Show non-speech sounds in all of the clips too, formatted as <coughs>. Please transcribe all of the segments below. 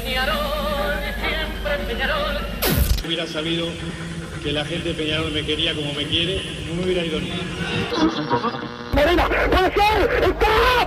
Peñarol, siempre Peñarol. Hubiera sabido que la gente de Peñarol me quería como me quiere, no me hubiera ido ni. Morena, puede ser, está,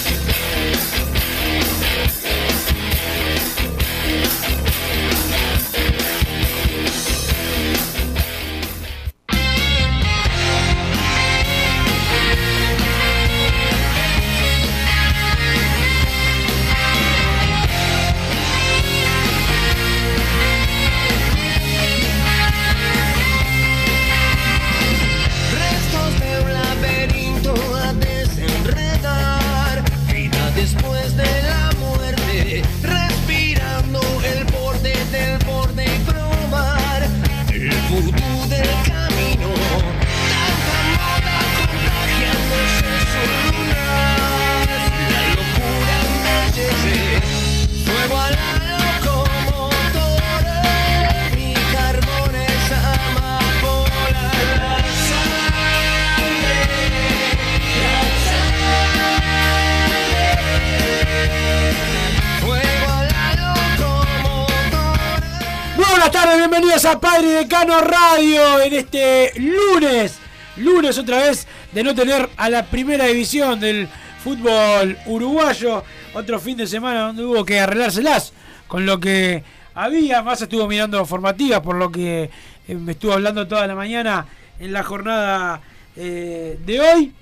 A Padre Decano Radio en este lunes. Lunes otra vez de no tener a la primera división del fútbol uruguayo. Otro fin de semana donde hubo que arreglárselas con lo que había. Más estuvo mirando formativas por lo que eh, me estuvo hablando toda la mañana en la jornada eh, de hoy.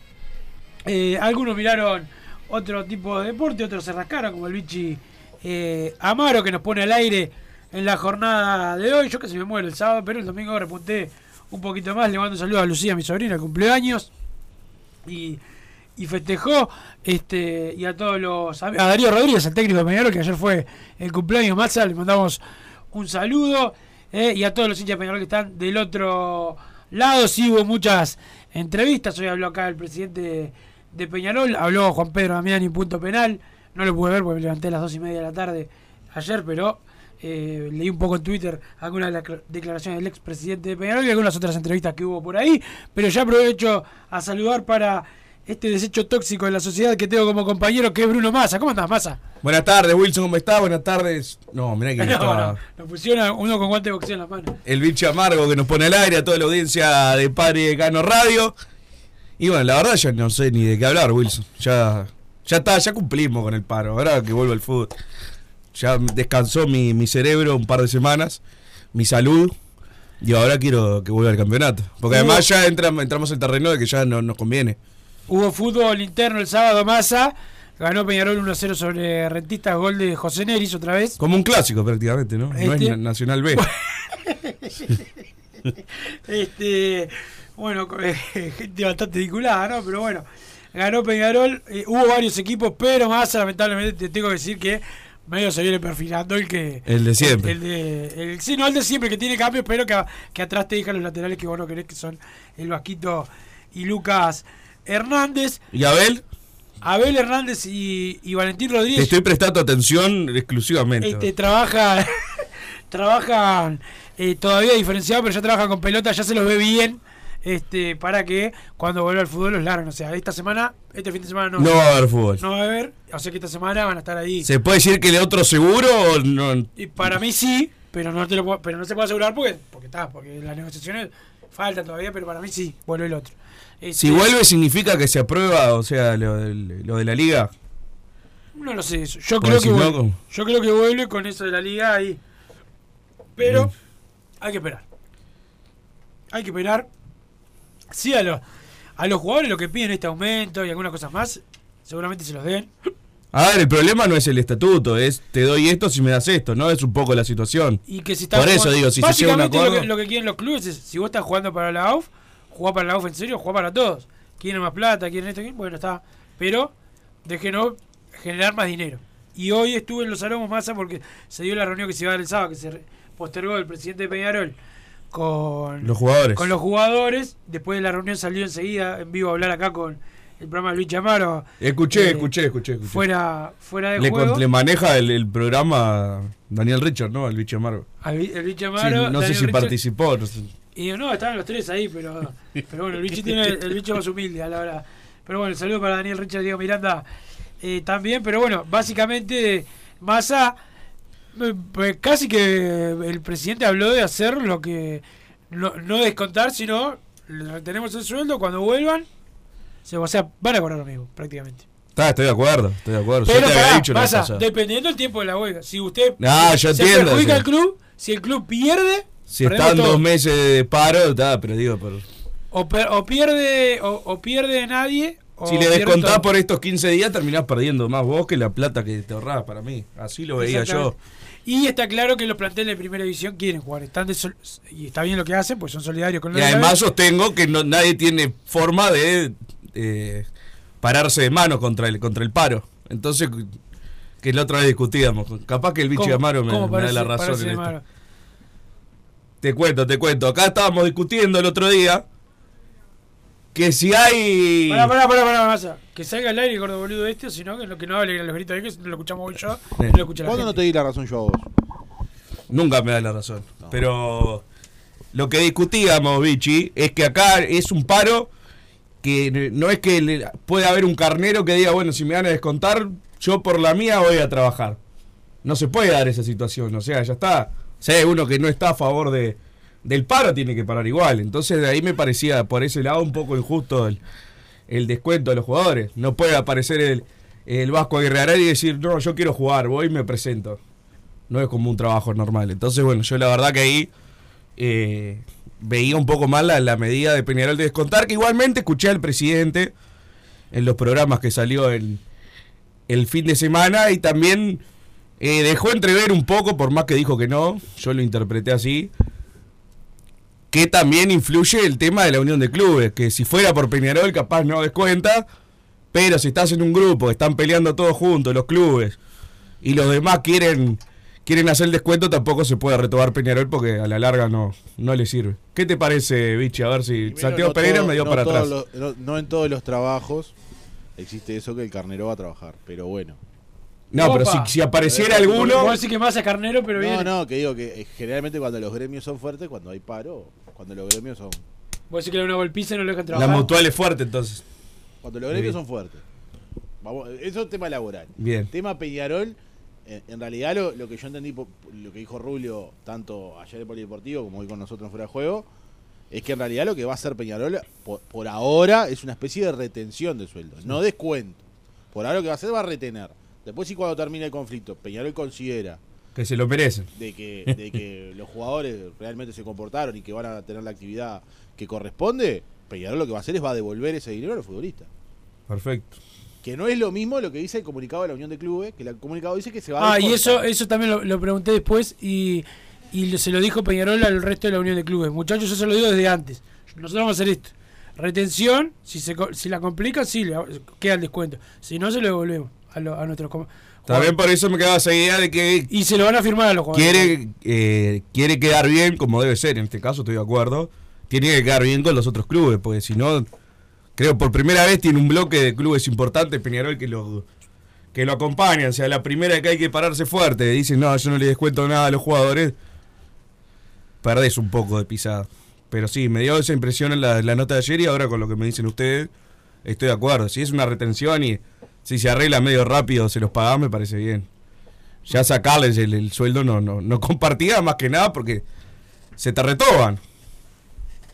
Eh, algunos miraron otro tipo de deporte, otros se rascaron, como el bichi eh, Amaro que nos pone al aire en la jornada de hoy. Yo casi me muero el sábado, pero el domingo repunté un poquito más. Le mando un saludo a Lucía, mi sobrina, cumpleaños. Y, y festejó este y a todos los a Darío Rodríguez, el técnico de Peñarol, que ayer fue el cumpleaños Matza, le mandamos un saludo. eh, y a todos los hinchas de Peñarol que están del otro lado. Sí hubo muchas entrevistas. Hoy habló acá el presidente de Peñarol, habló Juan Pedro Damiani, punto penal. No lo pude ver porque me levanté a las dos y media de la tarde ayer, pero eh, leí un poco en Twitter algunas de las cl- declaraciones del expresidente de Peñarol y algunas otras entrevistas que hubo por ahí. Pero ya aprovecho a saludar para este desecho tóxico de la sociedad que tengo como compañero, que es Bruno Massa. ¿Cómo andás, Massa? Buenas tardes, Wilson, ¿cómo está? Buenas tardes. No, mirá que No, <laughs> está no, nos pusieron uno con guante de boxeo en la mano. el bicho amargo que nos pone al aire a toda la audiencia de Padre y Decano Radio. Y bueno, la verdad ya no sé ni de qué hablar, Wilson. Ya, ya está, ya cumplimos con el paro. Ahora que vuelvo al fútbol. Ya descansó mi, mi cerebro un par de semanas, mi salud. Y ahora quiero que vuelva al campeonato. Porque además ya entra- entramos en terreno de que ya no nos conviene. Hubo fútbol interno el sábado, Massa. Ganó Peñarol 1-0 sobre Rentistas, gol de José Neris otra vez. Como un clásico prácticamente, ¿no? No Este- es na- Nacional B. <laughs> Este, bueno, <laughs> gente bastante vinculada, ¿no? Pero bueno, ganó Peñarol. eh, hubo varios equipos, pero más lamentablemente te tengo que decir que medio se viene perfilando el que. El de siempre. El, de, el- sí, no el de siempre, que tiene cambios, pero que, que atrás te dejan los laterales que vos no querés, que son el Vasquito y Lucas Hernández. ¿Y Abel? Abel Hernández y, y Valentín Te Rodríguez. estoy prestando atención exclusivamente. Este, trabajan <laughs> trabajan eh, todavía diferenciado, pero ya trabajan con pelota, ya se los ve bien. Este, para que cuando vuelva al fútbol los larguen. O sea, esta semana, este fin de semana no, no va a haber fútbol. no va a haber. O sea que esta semana van a estar ahí. ¿Se puede decir que el otro seguro o no? Y para mí sí, pero no te lo puedo- pero no se puede asegurar porque, porque está, porque las negociaciones faltan todavía, pero para mí sí, vuelve el otro. Este, Si vuelve significa que se aprueba, o sea, lo, lo de la liga. No lo sé, eso. yo creo que. Yo creo que vuelve con eso de la liga ahí. Pero hay que esperar. Hay que esperar. Sí, a los, a los jugadores lo que piden este aumento y algunas cosas más, seguramente se los den. A ver, el problema no es el estatuto, es te doy esto si me das esto, ¿no? Es un poco la situación. Y que si Por eso digo, si se llega un lo acuerdo- que, lo que quieren los clubes es, si vos estás jugando para la AUF, jugá para la AUF en serio, jugá para todos. Quieren más plata, quieren esto, quieren- bueno, está. Pero déjenos generar más dinero. Y hoy estuve en los aromos masa porque se dio la reunión que se iba a dar el sábado, que se postergó el presidente de Peñarol con Los jugadores. con los jugadores. Después de la reunión salió enseguida en vivo a hablar acá con el programa de Luis Chamaro. Escuché, eh, escuché, escuché, escuché. Fuera, fuera de le, juego. con- le maneja el, el programa Daniel Richard, ¿no? El bicho amargo. A Vi- el Luis Sí, Chamaro, no sé si participó. no sé. Y digo, no, estaban los tres ahí, pero, <laughs> pero bueno, el bicho tiene el bicho más humilde a la hora. Pero bueno, saludo para Daniel Richard Diego Miranda eh, también, pero bueno, básicamente Massa pues casi que el presidente habló de hacer lo que no, no descontar, sino le tenemos el sueldo cuando vuelvan, se, o sea, van a cobrar lo mismo, prácticamente. Está, estoy de acuerdo, estoy de acuerdo. Yo había dicho cosa. dependiendo del tiempo de la huelga, si usted No, yo se entiendo, perjudica sí. el club, si el club pierde, Si están todo. dos meses de paro, está, pero digo, pero O, per- o pierde o, o pierde nadie. O si le descontás todo. por estos 15 días, terminás perdiendo más vos que la plata que te ahorrás para mí. Así lo veía yo. Y está claro que los planteles de primera división quieren jugar. Están de sol- y está bien lo que hacen, pues son solidarios con Y los la además sostengo que no, nadie tiene forma de eh, pararse de mano contra el, contra el paro. Entonces, que la otra vez discutíamos. Capaz que el bicho ¿Cómo- de Amaro me, da la razón en esto. Te cuento, te cuento. Acá estábamos discutiendo el otro día que si hay... Pará, pará, pará, pará. Que salga al aire el gordo boludo este, o si no, que, lo- que no hable los gritos ahí, que lo escuchamos hoy yo, no lo escucha la ¿Cuándo no gente. te di la razón yo a vos? Nunca me da la razón. Pero lo que discutíamos, Vichy, es que acá es un paro que no es que le- puede haber un carnero que diga, bueno, si me van a descontar, yo por la mía voy a trabajar. No se puede dar esa situación, o sea, ya está. Si hay uno que no está a favor de, del paro, tiene que parar igual. Entonces de ahí me parecía por ese lado un poco injusto el, el descuento de los jugadores. No puede aparecer el, el Vasco Aguirre y decir, no, yo quiero jugar, voy y me presento no es como un trabajo normal. Entonces, bueno, yo la verdad que ahí eh, veía un poco mal la, la medida de Peñarol de descontar, que igualmente escuché al presidente en los programas que salió el, el fin de semana y también eh, dejó entrever un poco, por más que dijo que no, yo lo interpreté así, que también influye el tema de la unión de clubes, que si fuera por Peñarol capaz no descuenta, pero si estás en un grupo, están peleando todos juntos, los clubes, y los demás quieren quieren hacer el descuento, tampoco se puede retomar Peñarol porque a la larga no, no le sirve. ¿Qué te parece, Vichy? A ver si Primero, Santiago no Pereira todo- me dio no para atrás. los- no, no en todos los trabajos existe eso que el carnero va a trabajar, pero bueno. No, pero si, si apareciera Pero- alguno... Vos decís que Massa es carnero, pero No, viene. no, que digo que eh, generalmente cuando los gremios son fuertes, cuando hay paro, cuando los gremios son Vos decís que le da una golpiza y no lo dejan La trabajar. mutual es fuerte entonces. cuando los gremios Bien. son fuertes. Vamos, eso es tema laboral. Bien. Tema Peñarol, en, en realidad lo, lo que yo entendí, lo que dijo Rubio, tanto ayer en Polideportivo como hoy con nosotros en Fuera de Juego, es que en realidad lo que va a hacer Peñarol por, por ahora es una especie de retención de sueldos, no descuento. Por ahora lo que va a hacer va a retener. Después si cuando termine el conflicto, Peñarol considera Que se lo merecen. de que, de que <laughs> los jugadores realmente se comportaron y que van a tener la actividad que corresponde, Peñarol lo que va a hacer es va a devolver ese dinero a los futbolistas. Perfecto. Que no es lo mismo lo que dice el comunicado de la Unión de Clubes, que el comunicado dice que se va a Ah, y eso, eso también lo, lo pregunté después y, y se lo dijo Peñarol al resto de la Unión de Clubes. Muchachos, yo se lo digo desde antes. Nosotros vamos a hacer esto. Retención, si se si la complica, sí, le queda el descuento. Si no, se lo devolvemos a, lo- a nuestros También por eso me quedaba esa idea de que Y se lo van a firmar a los jugadores. quiere, eh, quiere quedar bien, como debe ser, en este caso estoy de acuerdo, tiene que quedar bien con los otros clubes, porque si no, creo por primera vez tiene un bloque de clubes importantes, Peñarol, que lo, que lo acompañan, o sea, la primera que hay que pararse fuerte, dicen, no, yo no le descuento nada a los jugadores, perdés un poco de pisada. Pero sí, me dio esa impresión en la, la nota de ayer y ahora con lo que me dicen ustedes, estoy de acuerdo. Si es una retención y si se arregla medio rápido, se los pagás, me parece bien. Ya sacarles el, el sueldo no, no, no compartía más que nada porque se te retoban.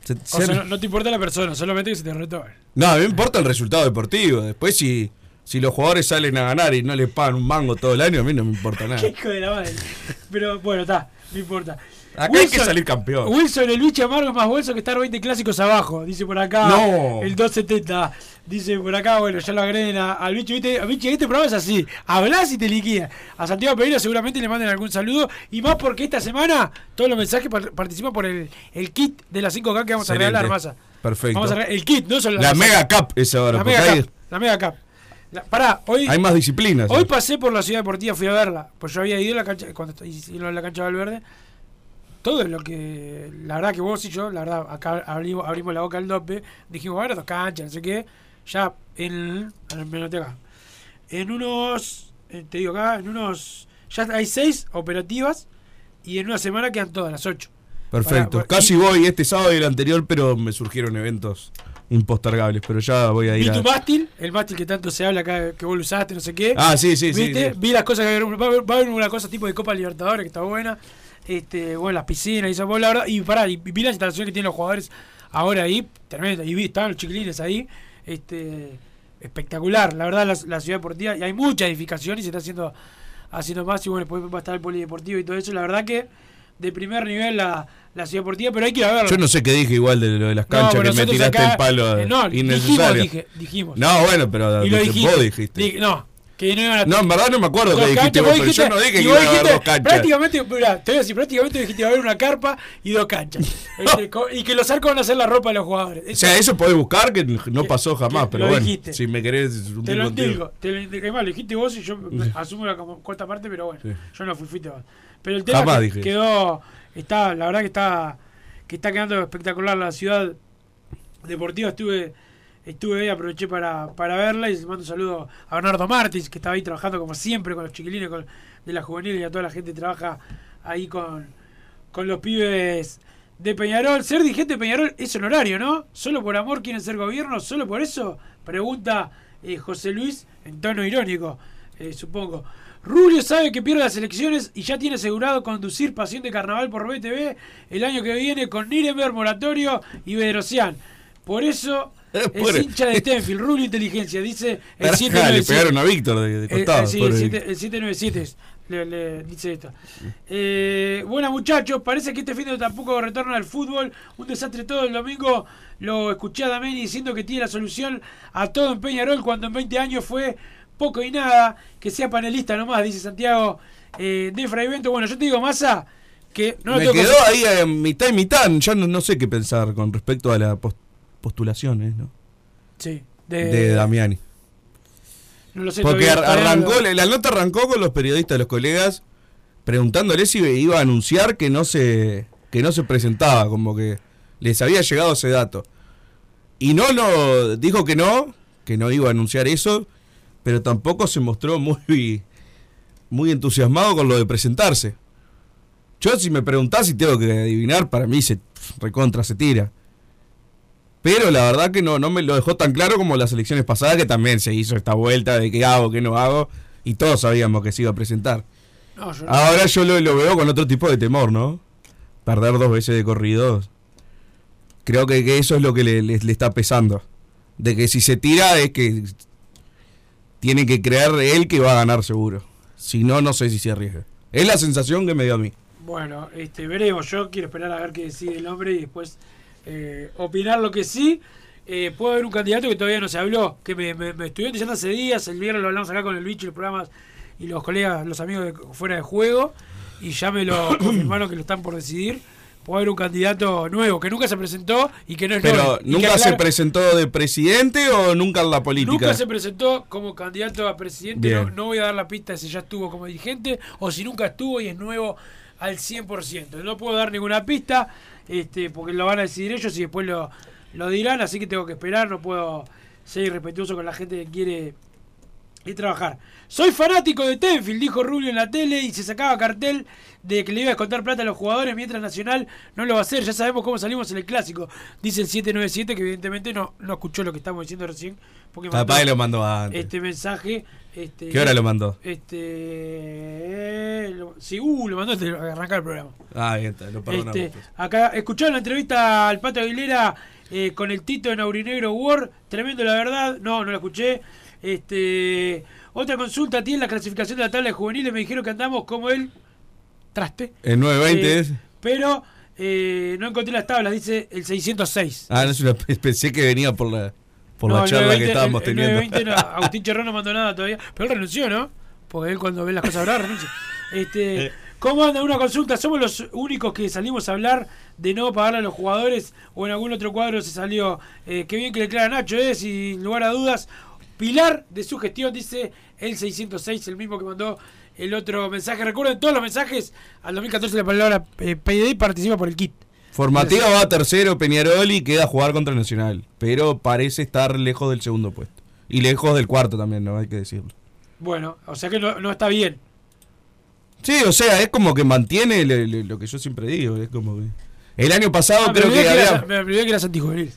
Se- O se- sea, no, no te importa la persona, solamente que se te retomen. no, a mí me importa el resultado deportivo. Después si, si los jugadores salen a ganar y no les pagan un mango todo el año, a mí no me importa <laughs> nada. Qué hijo de la madre. Pero bueno, está, no importa. Acá hay que salir campeón. Wilson, el bicho amargo es más bolso que estar 20 clásicos abajo. Dice por acá. No. El 270. Dice por acá, bueno, ya lo agreden a- al bicho. ¿viste? Bicho, este programa es así. Hablas y te liquida. A Santiago Pereira seguramente le manden algún saludo. Y más porque esta semana todos los mensajes par- participan por el, el kit de las 5K que vamos a regalar, Massa. Perfecto. Vamos a regalar el kit, no solo La Massa. Mega Cup es ahora. La Mega Cup. La Mega Cup. La- pará, hoy. hay más disciplinas. Hoy ¿eh? pasé por la ciudad deportiva, fui a verla. Pues yo había ido a la cancha, cuando hicieron la cancha de Valverde. Todo lo que. La verdad que vos y yo, la verdad, acá abrimos, abrimos la boca al dope. Dijimos, a ver, dos canchas, no sé qué. Ya en. acá. En unos. eh, Te digo acá, en unos. Ya hay seis operativas. Y en una semana quedan todas las ocho. Perfecto. Para- Casi voy este sábado y el anterior, pero me surgieron eventos impostergables. Pero ya voy a Vi ir tu a. mástil, el mástil que tanto se habla acá, que vos lo usaste, no sé qué. Ah, sí, sí, sí, ¿Viste? sí. Vi las cosas que va a haber una cosa tipo de Copa Libertadores que está buena. Este, bueno, las piscinas y vos, la verdad. Y pará, y vi las instalaciones que tienen los jugadores ahora ahí, tremendo. Y vi, estaban los chiquilines ahí. Este, espectacular, la verdad, la, la ciudad deportiva. Y hay mucha edificación y se está haciendo, haciendo más. Y bueno, después va a estar el polideportivo y todo eso. La verdad que de primer nivel la, la ciudad deportiva, pero hay que ir a verlo. Yo no sé qué dije igual de lo de las No, canchas pero que me tiraste acá- el palo eh, no, dijimos, innecesario. dije, dijimos. No, bueno, pero y lo vos dijiste. dijiste. Di- no, que no iban a No, en verdad no me acuerdo qué dijiste vos, pero yo dijiste- no dije que y iba vos a haber dijiste, dos canchas. Prácticamente, mirá, te voy a decir, prácticamente dijiste que iba a haber una carpa y dos canchas. <laughs> Este, co- y que los arcos van a hacer la ropa de los jugadores. O sea, eso podés buscar que no pasó jamás, que pero bueno, dijiste. si me querés un Te lo digo, te lo lo dijiste vos y yo <laughs> asumo la cuarta parte, pero bueno, Sí. yo no fui, fuiste vos. Pero el tema Jamás que dije quedó, está, la verdad que está, que está quedando espectacular la ciudad deportiva. Estuve, estuve ahí, aproveché para, para verla y les mando un saludo a Bernardo Martins, que estaba ahí trabajando como siempre con los chiquilines con, de la juvenil y a toda la gente que trabaja ahí con, con los pibes de Peñarol. Ser dirigente de Peñarol es honorario, ¿no? ¿Solo por amor quieren ser gobierno? ¿Solo por eso? Pregunta eh, José Luis en tono irónico, eh, supongo. Rubio sabe que pierde las elecciones y ya tiene asegurado conducir Pasión de Carnaval por BTV el año que viene con Nirenberg, Moratorio y Bedrosian. Por eso <laughs> es hincha de Stenfield, Rubio Inteligencia, dice el Tarajá, le 797. pegaron a Víctor de, de Eh, costado. eh, sí, el, Víctor. siete- el 797 es, le, le dice esto. Eh, buenas muchachos, parece que este fin de tampoco retorna al fútbol. Un desastre todo el domingo. Lo escuché a Dameni diciendo que tiene la solución a todo en Peñarol cuando en 20 años fue poco y nada. Que sea panelista nomás, dice Santiago eh, de Fraivento. Bueno, yo te digo, Massa, que no lo me quedó ahí en mitad y mitad. Ya no, no sé qué pensar con respecto a las pos- postulaciones ¿no? Sí, de, de Damiani. no lo sé Porque ar- arrancó, la nota arrancó con los periodistas, los colegas, preguntándole si iba a anunciar que no se que no se presentaba, como que les había llegado ese dato. Y no lo dijo que no, que no iba a anunciar eso, pero tampoco se mostró muy muy entusiasmado con lo de presentarse. Yo si me preguntás si tengo que adivinar, para mí se recontra se tira. Pero la verdad que no, no me lo dejó tan claro como las elecciones pasadas, que también se hizo esta vuelta de qué hago, qué no hago, y todos sabíamos que se iba a presentar. No, yo no. Ahora yo lo, lo veo con otro tipo de temor, ¿no? Perder dos veces de corrido. Creo que, que eso es lo que le, le- le está pesando. De que si se tira es que tiene que creer él que va a ganar seguro. Si no, no sé si se arriesga. Es la sensación que me dio a mí. Bueno, este, veremos. Yo quiero esperar a ver qué decide el hombre y después eh, opinar lo que sí. Eh, puede haber un candidato que todavía no se habló, que me, me, me estuvieron diciendo hace días, el viernes lo hablamos acá con el bicho y los programas y los colegas, los amigos de fuera de juego, y ya me lo <coughs> confirmaron que lo están por decidir. Puede haber un candidato nuevo que nunca se presentó y que no es Pero, nuevo. ¿nunca se presentó de presidente o nunca en la política? Nunca se presentó como candidato a presidente. No, no voy a dar la pista de si ya estuvo como dirigente o si nunca estuvo y es nuevo al 100%. No puedo dar ninguna pista este, porque lo van a decidir ellos y después lo, lo dirán. Así que tengo que esperar. No puedo ser irrespetuoso con la gente que quiere ir trabajar. Soy fanático de Tenfield, dijo Rubio en la tele y se sacaba cartel de que le iba a descontar plata a los jugadores mientras Nacional no lo va a hacer. Ya sabemos cómo salimos en el clásico. Dice el 797 que evidentemente no, no escuchó lo que estamos diciendo recién. Porque Capaz mandó lo mandó antes. este mensaje. Este, ¿Qué hora lo mandó? Este. lo- sí, uh, lo mandó antes de arrancar el programa. Ah, bien, está, lo perdonamos. Este, acá, escucharon la entrevista al Pato Aguilera eh, con el Tito en Aurinegro World. Tremendo, la verdad. No, no la escuché. Este, otra consulta tiene la clasificación de la tabla de juveniles. Me dijeron que andamos como el traste. El 920 Eh, es. pero eh, no encontré las tablas, dice el 606. Ah, no es <laughs> una, pensé que venía por la, por No, la charla 920, que estábamos el- el teniendo. 920 no, <laughs> Agustín Cherrón no mandó nada todavía, pero él renunció, ¿no? Porque él cuando ve las cosas bravas renuncia. Este. <laughs> ¿Cómo anda una consulta? Somos los únicos que salimos a hablar de no pagarle a los jugadores o en algún otro cuadro se salió. Eh, qué bien que le clara Nacho, ¿eh? Sin lugar a dudas. Pilar de su gestión, dice el 606, el mismo que mandó el otro mensaje. Recuerden todos los mensajes al 2014 la palabra eh, participa por el kit. Formativa va a tercero, Peñarol y queda a jugar contra Nacional. Pero parece estar lejos del segundo puesto. Y lejos del cuarto también, no hay que decirlo. Bueno, o sea que no, no está bien. Sí, o sea, es como que mantiene le- le- lo que yo siempre digo. Es como que. El año pasado Ah, creo que que, había. me olvidé que eras antijuvenil.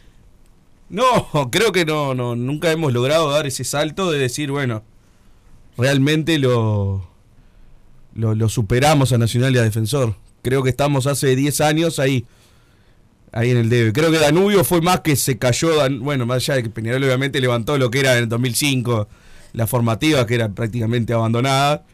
No, <laughs> creo que no, no, nunca hemos logrado dar ese salto de decir, bueno, realmente lo, lo, lo superamos a Nacional y a Defensor. Creo que estamos hace 10 años ahí, ahí en el debe. Creo que Danubio fue más que se cayó, bueno, más allá de que Peñarol obviamente levantó lo que era en el 2005, la formativa que era prácticamente abandonada.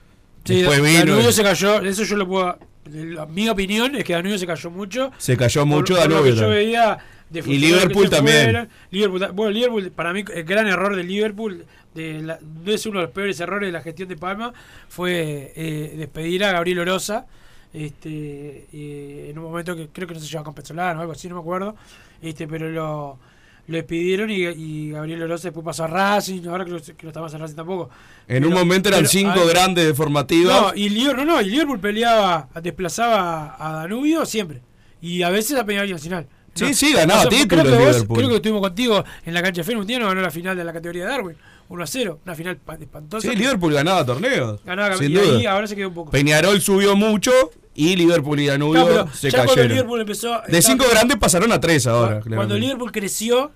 Sí, Danubio y- se cayó, eso yo lo puedo... la- Mi opinión es que Danubio se cayó mucho. se cayó mucho por Danubio. yo veía de Y Liverpool también. Liverpool, bueno, Liverpool, para mí, el gran error de Liverpool, de la- no es uno de los peores errores de la gestión de Palma, fue eh, despedir a Gabriel Oroza. Este, eh, en un momento que creo que no se llevaba con Petzolano o algo así, no me acuerdo. Este, pero lo, lo despidieron y, y Gabriel Oroza después pasó a Racing. Ahora creo que no está más en Racing tampoco. En un momento eran pero, cinco ah, grandes de formativas. no, y Liverpool, no, no, y Liverpool peleaba, desplazaba a Danubio siempre. Y a veces a Peñarol Nacional. Sí, No, sí, ganaba títulos creo que, vos- creo que estuvimos contigo en la cancha de Fe, un día no ganó la final de la categoría de Darwin. 1 a 0, una final pa- espantosa. sí, Liverpool ganaba torneos. ganaba, sin y duda. ahí ahora se quedó un poco. Peñarol subió mucho y Liverpool y Danubio No, se ya cayeron. Liverpool empezó. De cinco grandes pasaron a tres ahora. Cuando claramente. Liverpool creció,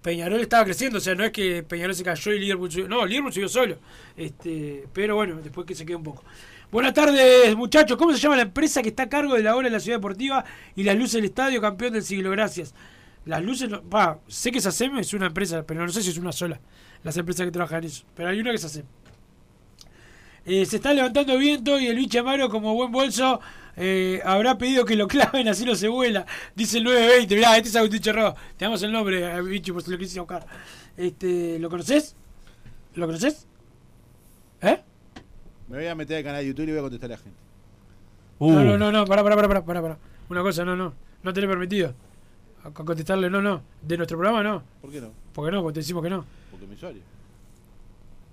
Peñarol estaba creciendo. O sea, no es que Peñarol se cayó y Liverpool subió. No, Liverpool subió solo. Este, pero bueno, después que se quedó un poco. Buenas tardes, muchachos. ¿Cómo se llama la empresa que está a cargo de la obra de la ciudad deportiva y las luces del estadio campeón del siglo? Gracias. Las luces, va, sé que SACEM es una empresa, pero no sé si es una sola. Las empresas que trabajan en eso. Pero hay una que es SACEM. Eh, se está levantando viento y el bicho Amaro, como buen bolso, eh, habrá pedido que lo <laughs> claven, así no se vuela. Dice el 920. Mirá, este es Agustín Cherró. Te damos el nombre, eh, bicho, por si lo quisiste buscar. Este, ¿Lo conoces? ¿Lo conoces? ¿Eh? Me voy a meter al canal de YouTube y voy a contestar a la gente. Uh, No, no, no, no, pará, pará, pará, pará, pará, pará. Una cosa, no, no. No tenés permitido. A contestarle, no, no. De nuestro programa, no. ¿Por qué no? ¿Por qué no? Porque te decimos que no. Porque mi usuario.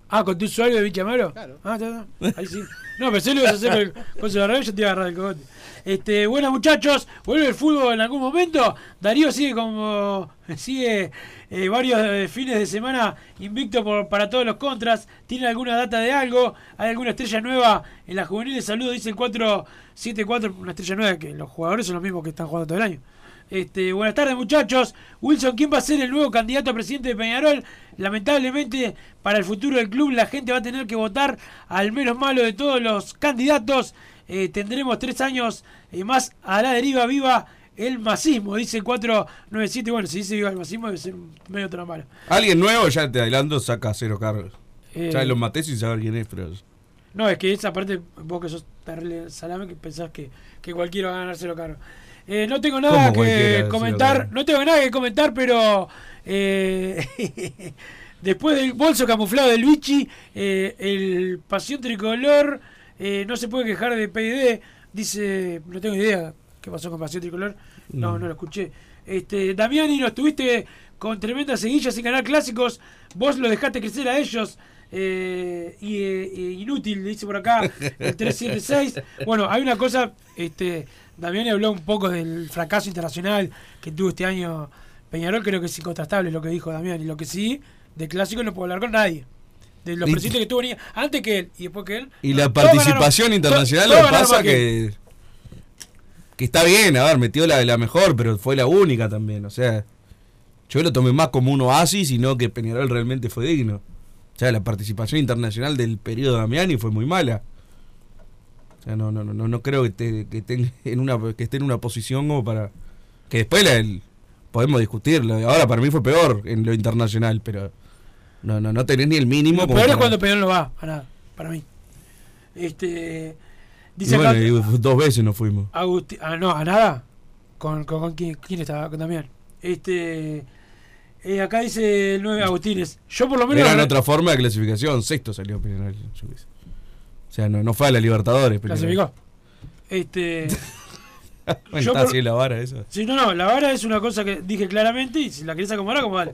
Ah, con tu usuario de Bicha Amaro. Claro. Ah, está, está. Ahí sí. No, pero si lo ibas a hacer con su yo te iba a agarrar el cogote. Este, buenas muchachos, vuelve el fútbol en algún momento. Darío sigue como sigue eh, varios eh, fines de semana invicto por, para todos los contras. ¿Tiene alguna data de algo? ¿Hay alguna estrella nueva en la juvenil? Saludos, dice el 474, una estrella nueva que los jugadores son los mismos que están jugando todo el año. Este, buenas tardes muchachos. Wilson, ¿quién va a ser el nuevo candidato a presidente de Peñarol? Lamentablemente para el futuro del club la gente va a tener que votar al menos malo de todos los candidatos. Eh, tendremos tres años eh, más a la deriva viva el masismo, dice el 497. Bueno, si dice viva el masismo debe ser medio tramalo. Alguien nuevo, ya te adelanto, saca cero cargos. Eh, Ya los maté sin saber quién es, pero. No, es que esa parte, vos que sos terrible salame, que pensás que, que cualquiera va a ganárselo caro. Eh, no tengo nada ¿Cómo cualquiera que comentar, no tengo nada que comentar, pero eh, <laughs> después del bolso camuflado del Vichy, eh, el pasión tricolor eh, no se puede quejar de PID, dice, no tengo idea qué pasó con pasión tricolor, no, No. no lo escuché. Este, Damiani, nos tuviste con tremendas seguillas sin ganar clásicos, vos lo dejaste crecer a ellos. eh, y eh, inútil, dice por acá el <laughs> 376. Bueno, hay una cosa, este, Damiani habló un poco del fracaso internacional que tuvo este año Peñarol, creo que es incontrastable lo que dijo Damiani. Lo que sí, de clásico no puedo hablar con nadie. De los Y- presidentes que tuvo antes que él y después que él. Y la participación ganaron- internacional lo pasa que que. Está bien, a ver, metió la, la mejor, pero fue la única también. O sea, yo lo tomé más como un oasis y no que Peñarol realmente fue digno. O sea, la participación internacional del periodo Damiani fue muy mala. Sea, no, no, no, no creo que, esté- que, esté <laughs> en una, que esté en una posición como para. Que después la, el- podemos discutirlo. Ahora para mí fue peor en lo internacional, pero. No, no, no tenés ni el mínimo. Lo peor es para- cuando Peñarol no va a nada, para mí. Este Dice bueno, acá- dos veces nos fuimos. Agustín, ah, no, a nada. ¿Con, con, con quién, quién estaba? Con Damián. Este. eh, acá dice el 9 Agustines. Yo por lo menos. Era en otra forma de clasificación. Sexto salió Peñarol. yo. O sea, no, no fue a la Libertadores. Peñarol. clasificó. Este. <laughs> Bueno, Yo está por- así la vara esa. Sí, no, no, la vara es una cosa que dije claramente y si la querés acomodar, acomodala.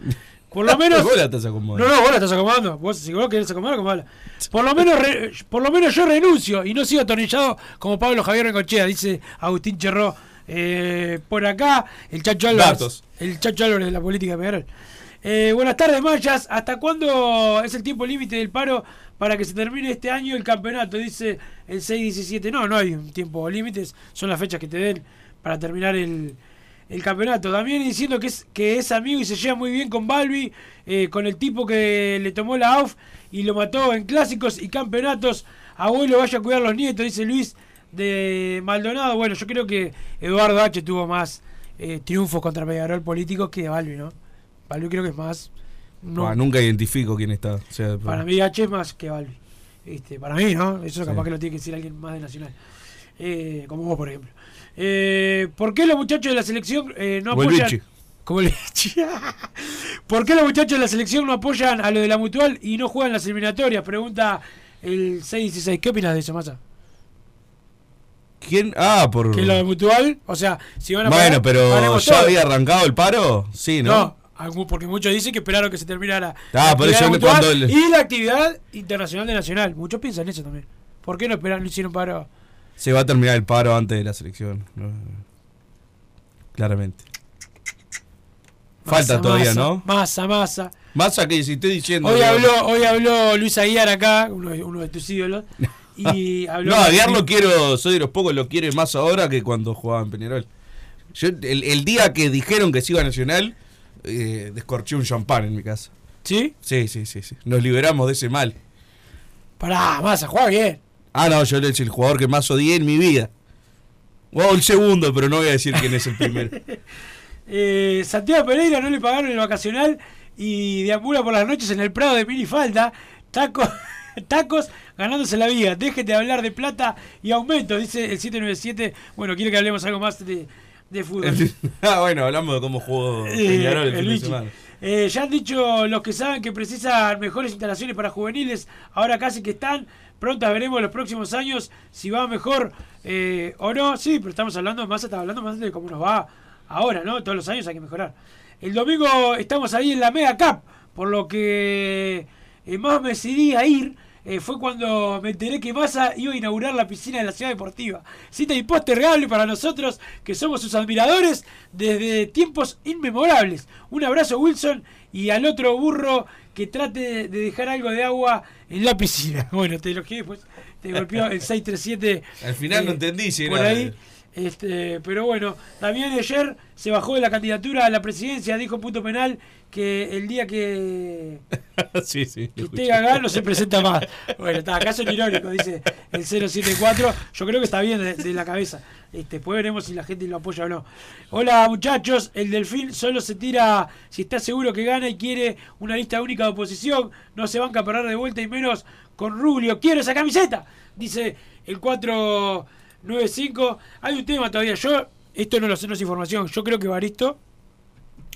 Por lo menos. Vos la estás acomodando. No, no, vos la estás acomodando. Vos, si vos querés acomodar, acomodala. Por lo menos, re- por lo menos yo renuncio y no sigo atornillado como Pablo Javier Bengochea, dice Agustín Cherró. Eh, por acá, el Chacho Álvarez. Datos. El Chacho Álvarez de la política de Peñarol. Eh, buenas tardes, Mayas. ¿Hasta cuándo es el tiempo límite del paro para que se termine este año el campeonato? Dice el 6-17. No, no hay un tiempo límite. Son las fechas que te den para terminar el, el campeonato. También diciendo que es, que es amigo y se lleva muy bien con Balbi, eh, con el tipo que le tomó la AUF y lo mató en clásicos y campeonatos. Abuelo, vaya a cuidar los nietos, dice Luis de Maldonado. Bueno, yo creo que Eduardo H. tuvo más eh, triunfos contra Peñarol políticos que Balbi, ¿no? Balbi creo que es más. No, Ah, nunca identifico quién está. O sea, para mí H es más que Balbi. Este, para mí, ¿no? Eso Sí. capaz que lo tiene que decir alguien más de Nacional. Eh, como vos, por ejemplo. Eh, ¿Por qué los muchachos de la selección eh, no apoyan... <laughs> Como Vichy. <laughs> ¿Por qué los muchachos de la selección no apoyan a lo de la mutual y no juegan las eliminatorias? Pregunta el 616. ¿Qué opinas de eso, Massa? ¿Quién? Ah, por. Que lo de mutual, o sea, si van a Bueno, pagar, pero ¿ya todo. había arrancado el paro? Sí, ¿no? No, porque muchos dicen que esperaron que se terminara Ah, la actividad cuando y la actividad internacional de Nacional. Muchos piensan eso también. ¿Por qué no esperaron, no hicieron paro? Se va a terminar el paro antes de la selección. ¿no? Claramente. Falta todavía, ¿no? Massa, massa. Más a que si estoy diciendo. Hoy habló, hoy habló Luis Aguiar acá, uno de, uno de tus ídolos. <laughs> Y habló. No, Aguiar lo quiero, soy de los pocos, lo quiere más ahora que cuando jugaba en Peñarol. Yo, el, el día que dijeron que se iba a Nacional, eh, descorché un champán en mi casa. ¿Sí? Sí, sí, sí, sí. Nos liberamos de ese mal. Pará, Massa, juega bien. Ah, no, yo es el jugador que más odié en mi vida. O el segundo, pero no voy a decir quién es el primero. <laughs> Eh, Santiago Pereira no le pagaron el vacacional y deambula por las noches en el Prado de minifalda. Tacos, <laughs> tacos ganándose la vida. Déjete de hablar de plata y aumento, dice el 797. Bueno, quiero que hablemos algo más de, de fútbol. <laughs> ah, bueno, hablamos de cómo jugó Eh, Peñarol el, el fin de semana. Eh, ya han dicho los que saben que precisan mejores instalaciones para juveniles, ahora casi que están. Pronto veremos los próximos años si va mejor eh, o no. Sí, pero estamos hablando más, está hablando más de cómo nos va ahora, ¿no? Todos los años hay que mejorar. El domingo estamos ahí en la Mega Cup, por lo que eh, más me decidí a ir. Eh, fue cuando me enteré que Massa iba a inaugurar la piscina de la ciudad deportiva. Cita impostergable para nosotros que somos sus admiradores desde tiempos inmemorables. Un abrazo Wilson y al otro burro que trate de dejar algo de agua en la piscina. <laughs> Bueno, te lo que después te golpeó el <laughs> 637. Al final no eh, entendí si por ahí. Este, pero bueno, también ayer se bajó de la candidatura a la presidencia, dijo punto penal que el día que <laughs> sí, sí. que lo esté escuché. Gagá no se presenta más. Bueno, está, acá son irónicos, dice el 074. Yo creo que está bien de, de la cabeza. Este, después veremos si la gente lo apoya o no. Hola muchachos, el delfín solo se tira si está seguro que gana y quiere una lista única de oposición. No se banca a parar de vuelta y menos con Rubio. Quiero esa camiseta, dice el 495. Hay un tema todavía. Yo, esto no lo sé, no es información. Yo creo que Baristo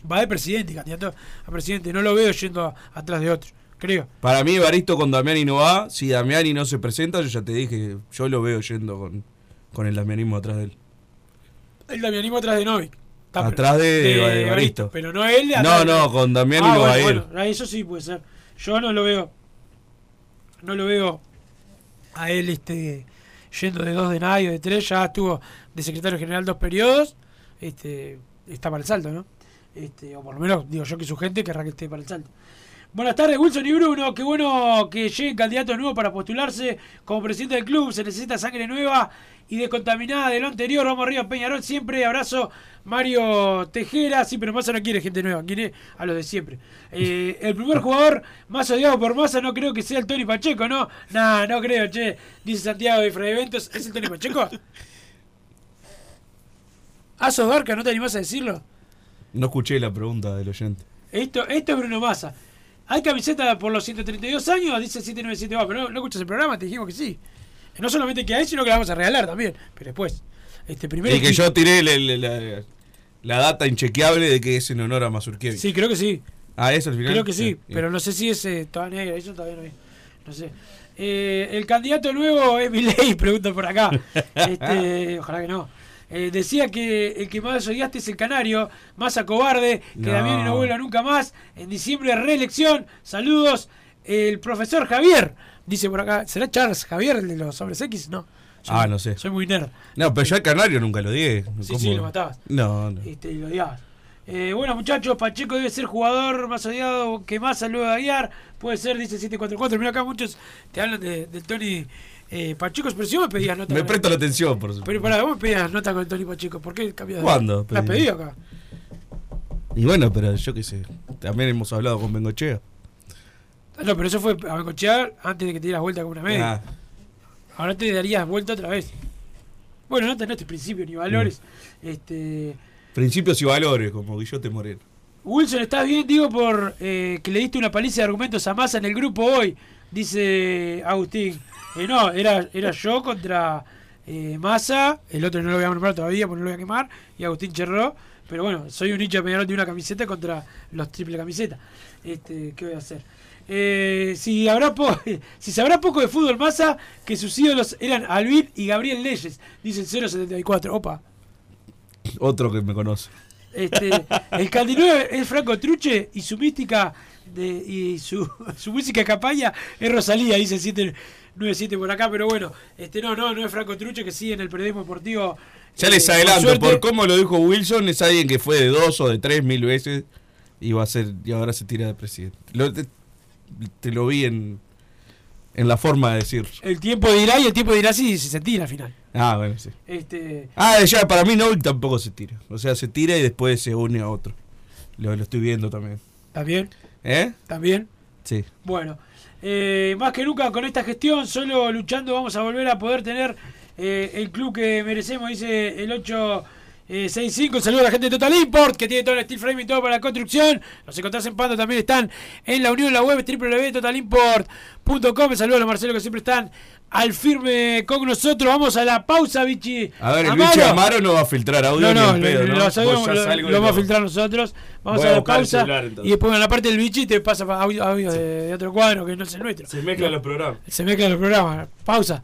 va de presidente, candidato a presidente. No lo veo yendo a- atrás de otro, creo. Para mí, Evaristo con Damiani no va. Si Damiani no se presenta, yo ya te dije, yo lo veo yendo con, con el damianismo atrás de él. El damianismo atrás de Novik. Está, Atrás de Evaristo. Pero no él No, de no, con Damiani Ah, no bueno, va bueno, ah, eso sí puede ser. Yo no lo veo. No lo veo a él este yendo de dos de nadie, de tres. Ya estuvo de secretario general dos periodos. Este, está para el salto, ¿no? Este, o por lo menos digo yo que su gente querrá que esté para el salto. Buenas tardes, Wilson y Bruno. Qué bueno que lleguen candidatos nuevos para postularse como presidente del club. Se necesita sangre nueva y descontaminada de lo anterior. Vamos arriba, Peñarol. Siempre abrazo, Mario Tejera. Sí, pero Massa no quiere gente nueva, quiere a los de siempre. Eh, el primer <laughs> jugador más odiado por Massa no creo que sea el Tony Pacheco, ¿no? Nah, no creo, che. Dice Santiago de Eventos. ¿Es el Tony Pacheco? <laughs> ¿Asos Barca? ¿No te animás a decirlo? No escuché la pregunta del oyente. Esto, esto es Bruno Massa. ¿Hay camiseta por los 132 años? Dice el 797 va, pero no, no escuchas el programa, te dijimos que sí. No solamente queda ahí, sino que la vamos a regalar también. Pero después, este primer Y que yo tiré la, la- data inchequeable de que es en honor a Mazurkiewicz. Sí, creo que sí. Ah, eso al final. Creo que sí, pero no sé si es eh, toda negra, eso todavía no vi. No sé. Eh, el candidato nuevo es Milei, <laughs> pregunta por acá. Este, <laughs> ojalá que no. Eh, decía que el que más odiaste es el canario, más a cobarde, que No. Damián no vuelva nunca más. En diciembre reelección. Saludos. El profesor Javier, dice por acá. ¿Será Charles Javier, el de los hombres X? No. Yo Ah, no sé. Soy muy nerd. No, pero yo al Canario nunca lo di. Sí, sí, lo matabas. No, no. Este, y lo odiabas. Eh, bueno, muchachos, Pacheco debe ser jugador más odiado que más luego de guiar. Puede ser, dice 744. Mira acá muchos te hablan de, del Tony eh, Pacheco, pero si vos me pedías nota. Me presto la atención, por supuesto. Pero pará, vos me pedías nota con el Tony Pacheco. ¿Por qué cambias de ¿Cuándo La pedí? acá. Y bueno, pero yo qué sé. También hemos hablado con Bengochea. Ah, No, pero eso fue a bancochear antes de que te dieras vuelta con una media. Ah, Ahora te darías vuelta otra vez. Bueno, no tenés principios ni valores. Mm. Este. principios y valores, como Guillote Moreno. Wilson, ¿estás bien? Digo por eh, que le diste una paliza de argumentos a Massa en el grupo hoy, dice Agustín. Eh, no, era, era yo contra eh, Massa, el otro no lo voy a nombrar todavía porque no lo voy a quemar, y Agustín Cherró. Pero bueno, soy un hincha de Peñarol de una camiseta contra los triple camisetas. Este, ¿Qué voy a hacer? Eh, si habrá po- <laughs> si sabrá poco de fútbol Massa, que sus ídolos eran Alvin y Gabriel Leyes, dice el 074. Opa. Otro que me conoce. Este, <laughs> el Caldinue es Franco Truche y su mística de, y su, <laughs> su música de campaña es Rosalía, dice 797 por acá, pero bueno, este no, no, no es Franco Truche que sigue en el periodismo deportivo. Ya eh, les adelanto, por cómo lo dijo Wilson, es alguien que fue de dos o de tres mil veces y va a ser y ahora se tira de presidente. Lo- te, lo vi en, en la forma de decir. El tiempo dirá y el tiempo dirá si se tira al final. Ah, bueno, sí. Este, Ah, ya para mí no tampoco se tira. O sea, se tira y después se une a otro. Lo, lo estoy viendo también. ¿También? ¿Eh? ¿También? Sí. Bueno, eh, más que nunca con esta gestión, solo luchando vamos a volver a poder tener eh, el club que merecemos, dice el 865. Saludos a la gente de Total Import, que tiene todo el steel frame y todo para la construcción. Los encontrás en Pando, también están en la unión en la web www.totalimport.com. Saludos a los Marcelo que siempre están al firme con nosotros. Vamos a la pausa, Vichy. A ver, el Amaro. bicho Amaro no va a filtrar No, audio no, ni en pedo, ¿no? lo sabemos, lo- lo de vamos a filtrar nosotros. Vamos Voy a la el pausa celular, y después en la parte del bichi te pasa pa- audio, de, de otro cuadro que no es el nuestro. Se mezclan los programas. Se mezclan los programas. Pausa.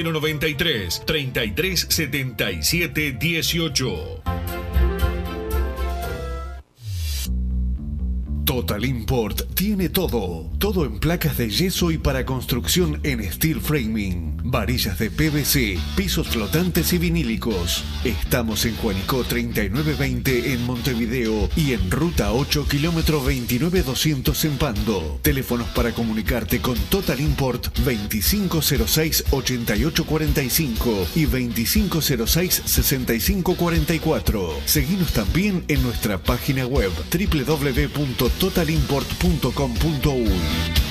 093 3377 18. Total Import tiene todo. Todo en placas de yeso y para construcción en steel framing. Varillas de PVC, pisos flotantes y vinílicos. Estamos en Juanico 3920 en Montevideo y en Ruta 8 kilómetro 29200 en Pando. Teléfonos para comunicarte con Total Import 2506-8845 y 2506-6544. Seguinos también en nuestra página web www.totalimport.com.uy.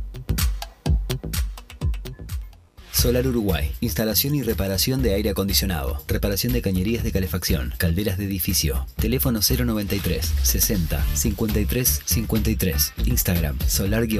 Solar Uruguay. Instalación y reparación de aire acondicionado. Reparación de cañerías de calefacción. Calderas de edificio. Teléfono 093 60 53 53. Instagram solar-uy.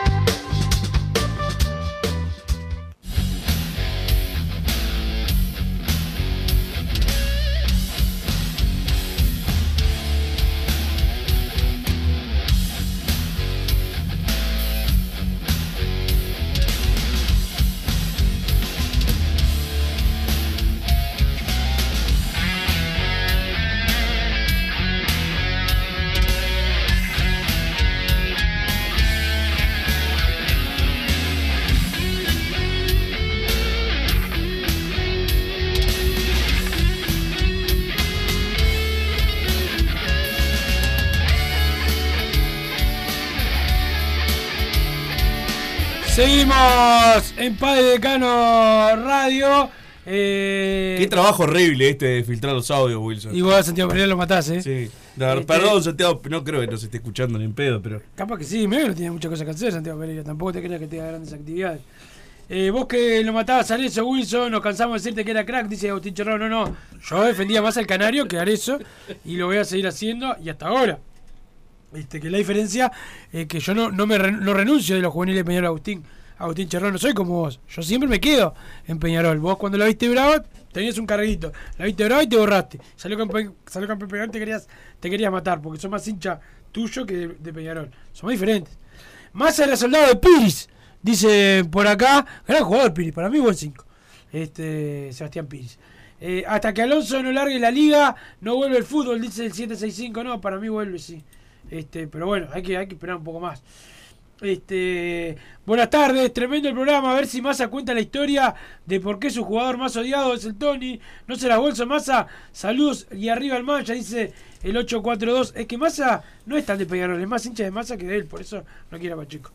Decano Radio. Eh, Qué trabajo horrible este de filtrar los audios, Wilson. Vos, Santiago Pereira, lo matás, ¿eh? Sí. No, Este- Perdón, Santiago, no creo que nos esté escuchando ni en pedo, pero. Capaz que sí, medio no tiene muchas cosas que hacer, Santiago Pereira. Tampoco te creas que tenga grandes actividades. Eh, vos que lo matabas a Arezzo, Wilson, nos cansamos de decirte que era crack, dice Agustín Chorrón. No, no. Yo defendía más al Canario que a Arezzo y lo voy a seguir haciendo y hasta ahora. Este, que la diferencia es que yo no, no me no renuncio de los juveniles de Peñarol Agustín. Agustín Cherrón, no soy como vos. Yo siempre me quedo en Peñarol. Vos cuando la viste brava, tenías un carguito. La viste brava y te borraste. Salió campeón, salió campeón Peñarol te querías, te querías matar, porque sos más hincha tuyo que de, de Peñarol. Somos diferentes. Massa era soldado de Piris, dice por acá. Gran jugador Piris, para mí buen 5. Este, Sebastián Piris. Eh, hasta que Alonso no largue la liga, no vuelve el fútbol, dice el 765. No, para mí vuelve, sí. Este, pero bueno, hay que, hay que esperar un poco más. Este, buenas tardes, tremendo el programa. A ver si Massa cuenta la historia de por qué su jugador más odiado es el Tony. No se la bolsa Massa. Saludos y arriba el mancha, dice el 842. Es que Massa no es tan de Peñarol, es más hincha de Massa que de él, por eso no quiere a Pacheco.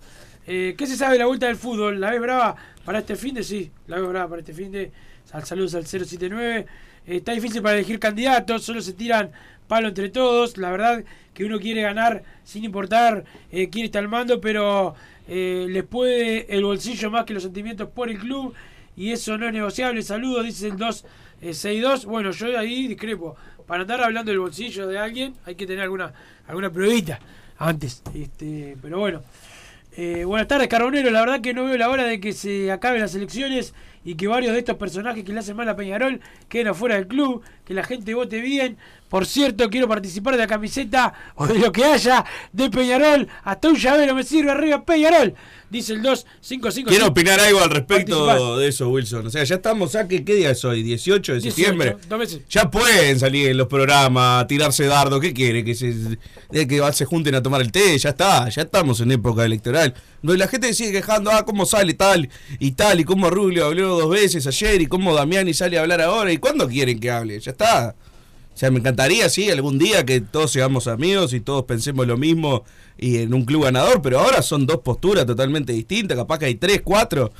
Eh, ¿Qué se sabe de la vuelta del fútbol? ¿La ves brava para este fin de? Sí, la veo brava para este fin de. Sal- Saludos al 079. Eh, está difícil para elegir candidatos, solo se tiran palo entre todos. La verdad que uno quiere ganar sin importar eh, quién está al mando, pero eh, les puede el bolsillo más que los sentimientos por el club y eso no es negociable. Saludos, dice el 262. Bueno, yo ahí discrepo. Para andar hablando del bolsillo de alguien hay que tener alguna alguna pruebita antes. Este, pero bueno. Eh, buenas tardes, Carbonero. La verdad que no veo la hora de que se acaben las elecciones y que varios de estos personajes que le hacen mal a Peñarol queden afuera del club, que la gente vote bien. Por cierto, quiero participar de la camiseta o de lo que haya de Peñarol. Hasta un llavero me sirve arriba Peñarol. Dice el 255. Quiero opinar algo al respecto de eso, Wilson. O sea, ya estamos, ¿a qué, qué día es hoy? ¿18 de 18, septiembre? dos meses. Ya pueden salir en los programas, tirarse dardo. ¿Qué quiere? Que se, que se junten a tomar el té. Ya está, ya estamos en época electoral. Donde la gente sigue quejando, ah, cómo sale tal y tal, y cómo Rubio habló dos veces ayer, y cómo Damiani sale a hablar ahora, y cuándo quieren que hable. Ya está. O sea, me encantaría, sí, algún día que todos seamos amigos y todos pensemos lo mismo y en un club ganador, pero ahora son dos posturas totalmente distintas, capaz que hay tres, cuatro.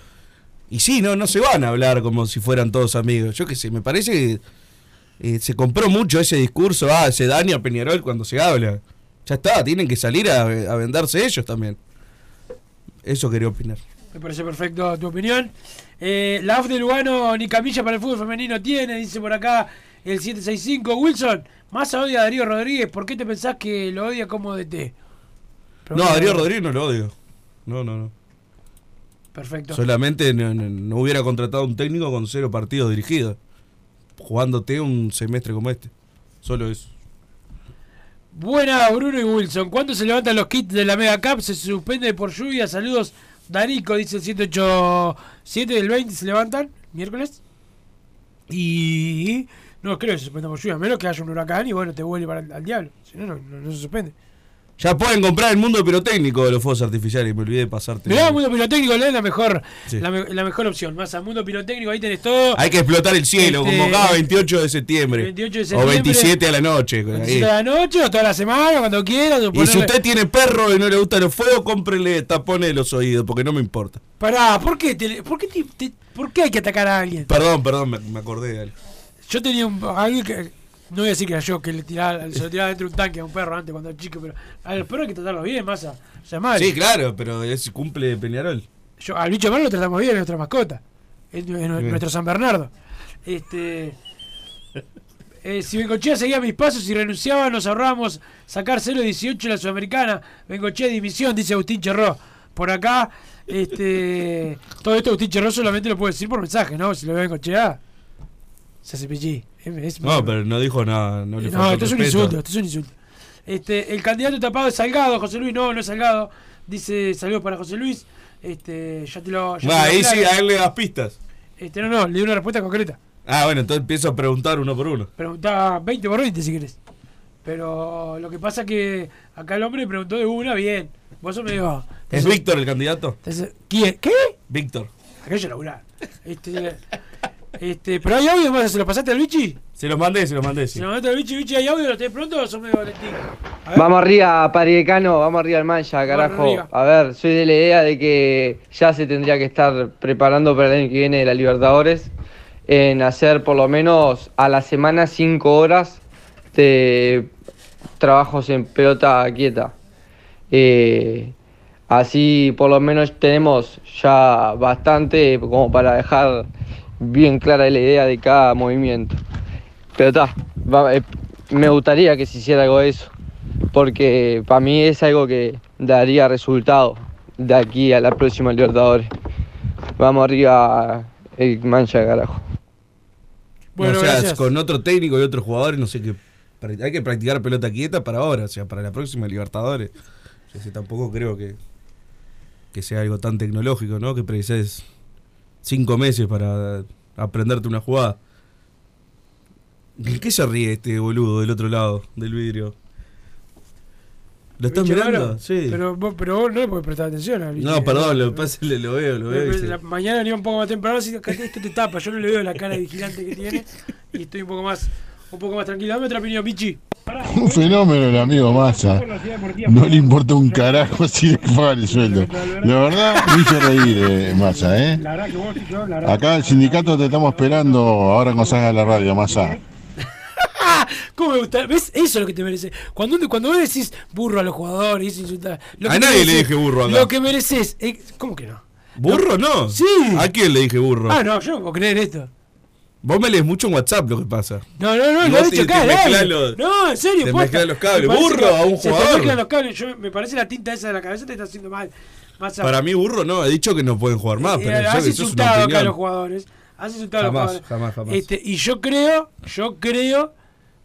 Y sí, no, no se van a hablar como si fueran todos amigos. Yo qué sé, me parece que eh, se compró mucho ese discurso, ah, se daña a Peñarol cuando se habla. Ya está, tienen que salir a, a venderse ellos también. Eso quería opinar. Me parece perfecto tu opinión. Eh, la AF de Lugano ni camilla para el fútbol femenino tiene, dice por acá el 765. Wilson, más odia a Darío Rodríguez. ¿Por qué te pensás que lo odia como DT? No, a Darío Rodríguez no lo odio. No, no, no. Perfecto. Solamente no, no- no hubiera contratado un técnico con cero partidos dirigidos. Jugándote un semestre como este. Solo eso. Buena, Bruno y Wilson. ¿Cuándo se levantan los kits de la Mega Cup? Se suspende por lluvia. Saludos, Danico, dice el 187 del 20. ¿Se levantan? ¿Miércoles? Y. No creo que se suspenda por lluvia, a menos que haya un huracán y bueno, te vuelve para el, al diablo. Si no, no, se suspende. Ya pueden comprar el mundo pirotécnico de los fuegos artificiales. Me olvidé de pasarte. Mirá, Mundo Pirotécnico es la mejor, Sí. la, me- la mejor opción. Más a Mundo Pirotécnico, ahí tenés todo. Hay que explotar el cielo, Este, como cada 28 de septiembre. 28 de O septiembre. 27 a la noche. ahí. 27 de la noche o toda la semana, cuando quieras. o Y si usted tiene perro y no le gustan los fuegos, cómprele tapones de los oídos, porque no me importa. Pará, ¿por qué, te- por, qué te- te- ¿por qué hay que atacar a alguien? Perdón, perdón, me, me acordé de algo. Yo tenía un, alguien que. No voy a decir que era yo, que le tiraba, se lo tiraba dentro de un tanque a un perro antes cuando era chico, pero a los perros hay que tratarlos bien, masa. O sea. Sí, claro, pero es cumple Peñarol. Yo, al bicho malo lo tratamos bien, es nuestra mascota. Es, nuestro San Bernardo. Este. eh, si Bengochea seguía mis pasos y renunciaba, nos ahorrábamos sacar 0-18 en la Sudamericana. Bengochea dimisión, dice Agustín Cherró. Por acá, este. Todo esto Agustín Cherró solamente lo puede decir por mensaje, ¿no? Si lo ve Bengochea, pichí. Es- No, pero no dijo nada. No, le no, esto es un insulto, esto es un insulto. Este, el candidato tapado es Salgado, José Luis, no, no es Salgado. Dice saludos para José Luis. Este, ya te lo. ya te Ah, lo ahí sí, a él le das pistas. Este, no, no, le di una respuesta concreta. Ah, bueno, entonces empiezo a preguntar uno por uno. Preguntaba 20 por 20 si querés. Pero lo que pasa es que acá el hombre preguntó de una, bien. Vos sos medio. ¿Es Víctor el candidato? ¿Quién? ¿Qué? Víctor. Aquello laburar. Este, este, pero hay audio más, ¿se lo pasaste al bichi? Se los mandé, se los mandé, sí. ¿Se lo mandaste al bichi, bichi, hay audio? ¿Lo tenés pronto o sos medio Valentín? A ver. Vamos arriba, Parigecano, vamos arriba al mancha, carajo. A ver, soy de la idea de que ya se tendría que estar preparando para el año que viene de la Libertadores, en hacer por lo menos a la semana cinco horas de trabajos en pelota quieta. Eh, así por lo menos tenemos ya bastante como para dejar bien clara la idea de cada movimiento. Pero está, me gustaría que se hiciera algo de eso, porque para mí es algo que daría resultado de aquí a la próxima Libertadores. Vamos arriba, el mancha carajo. Bueno, o sea, gracias. con otro técnico y otros jugadores, no sé qué. Hay que practicar pelota quieta para ahora, o sea, para la próxima Libertadores. Yo sí, tampoco creo que, que sea algo tan tecnológico, ¿no? Que precises cinco meses para aprenderte una jugada. ¿De qué se ríe este boludo del otro lado del vidrio? ¿Lo estás mirando? Sí. Pero, vos, pero vos no le podés prestar atención al bicho. No, perdón, lo pasa lo veo, lo veo. la mañana venía un poco más temprano, así que esto te tapa. Yo no le veo la cara de vigilante que tiene <laughs> y estoy un poco más, un poco más tranquilo. Dame otra opinión, Pichi. <laughs> Un fenómeno el amigo Massa. No le importa un carajo si le pagan el sueldo. La verdad, me hizo reír eh, Massa, ¿eh? Acá el sindicato te estamos esperando ahora cuando salga la radio, Massa. <laughs> ¿Cómo me gusta? ¿Ves? Eso es lo que te merece. Cuando, cuando vos decís burro a los jugadores, insultar. lo A que nadie le mereces- dije burro acá. Lo que mereces. eh, ¿Cómo que no? ¿Burro no? Sí. ¿A quién le dije burro? Ah, no, yo no puedo creer esto. Vos me lees mucho en WhatsApp lo que pasa. No, no, no, lo he dicho te- acá. te los- No, en serio, te mezclás los cables. Me Burro que a un se te jugador. mezclan los cables. Yo, me parece la tinta esa de la cabeza te está haciendo mal. Más Para mí burro no, he dicho que no pueden jugar más, Eh, pero has insultado acá a los jugadores. Has insultado Jamás, a los jugadores. jamás, jamás. Este, y yo creo, yo creo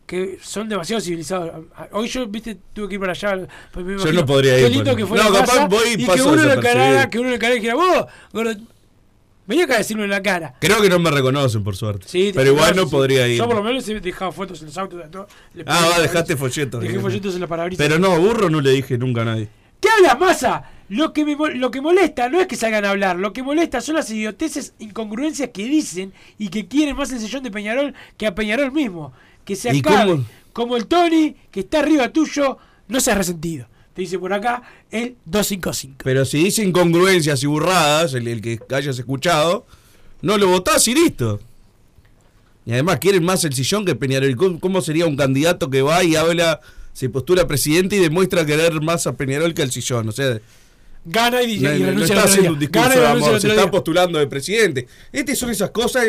que son demasiado civilizados. Hoy yo, viste, tuve que ir para allá. pues Yo no podría ir, Qué lindo porque- que fue No, capaz voy y que uno desapercibido. encarara, que uno le encarara y dijera, vos, gordo, vení acá a decirlo en la cara. Creo que no me reconocen, por suerte. Sí, pero igual no sí. podría ir. Yo por lo menos he dejado fotos en los autos. Ah, va, dejaste folletos. Dejé folletos en la parabrisas. Pero no, burro no le dije nunca a nadie. ¿Qué hablas, masa? Lo que, me, lo que molesta no es que salgan a hablar, lo que molesta son las idioteces, incongruencias que dicen y que quieren más el sillón de Peñarol que a Peñarol mismo. Que se ¿Y acabe. Como el Tony, que está arriba tuyo, no seas resentido. Te dice por acá el 255. Pero si dice incongruencias y burradas, el, el que hayas escuchado, no lo votás y listo. Y además quieren más el sillón que Peñarol. ¿Cómo, cómo sería un candidato que va y habla, se postula presidente y demuestra querer más a Peñarol que al sillón? O sea, Gana y, y no, no- no está haciendo un discurso y de amor, se está postulando de presidente. Estas son esas cosas.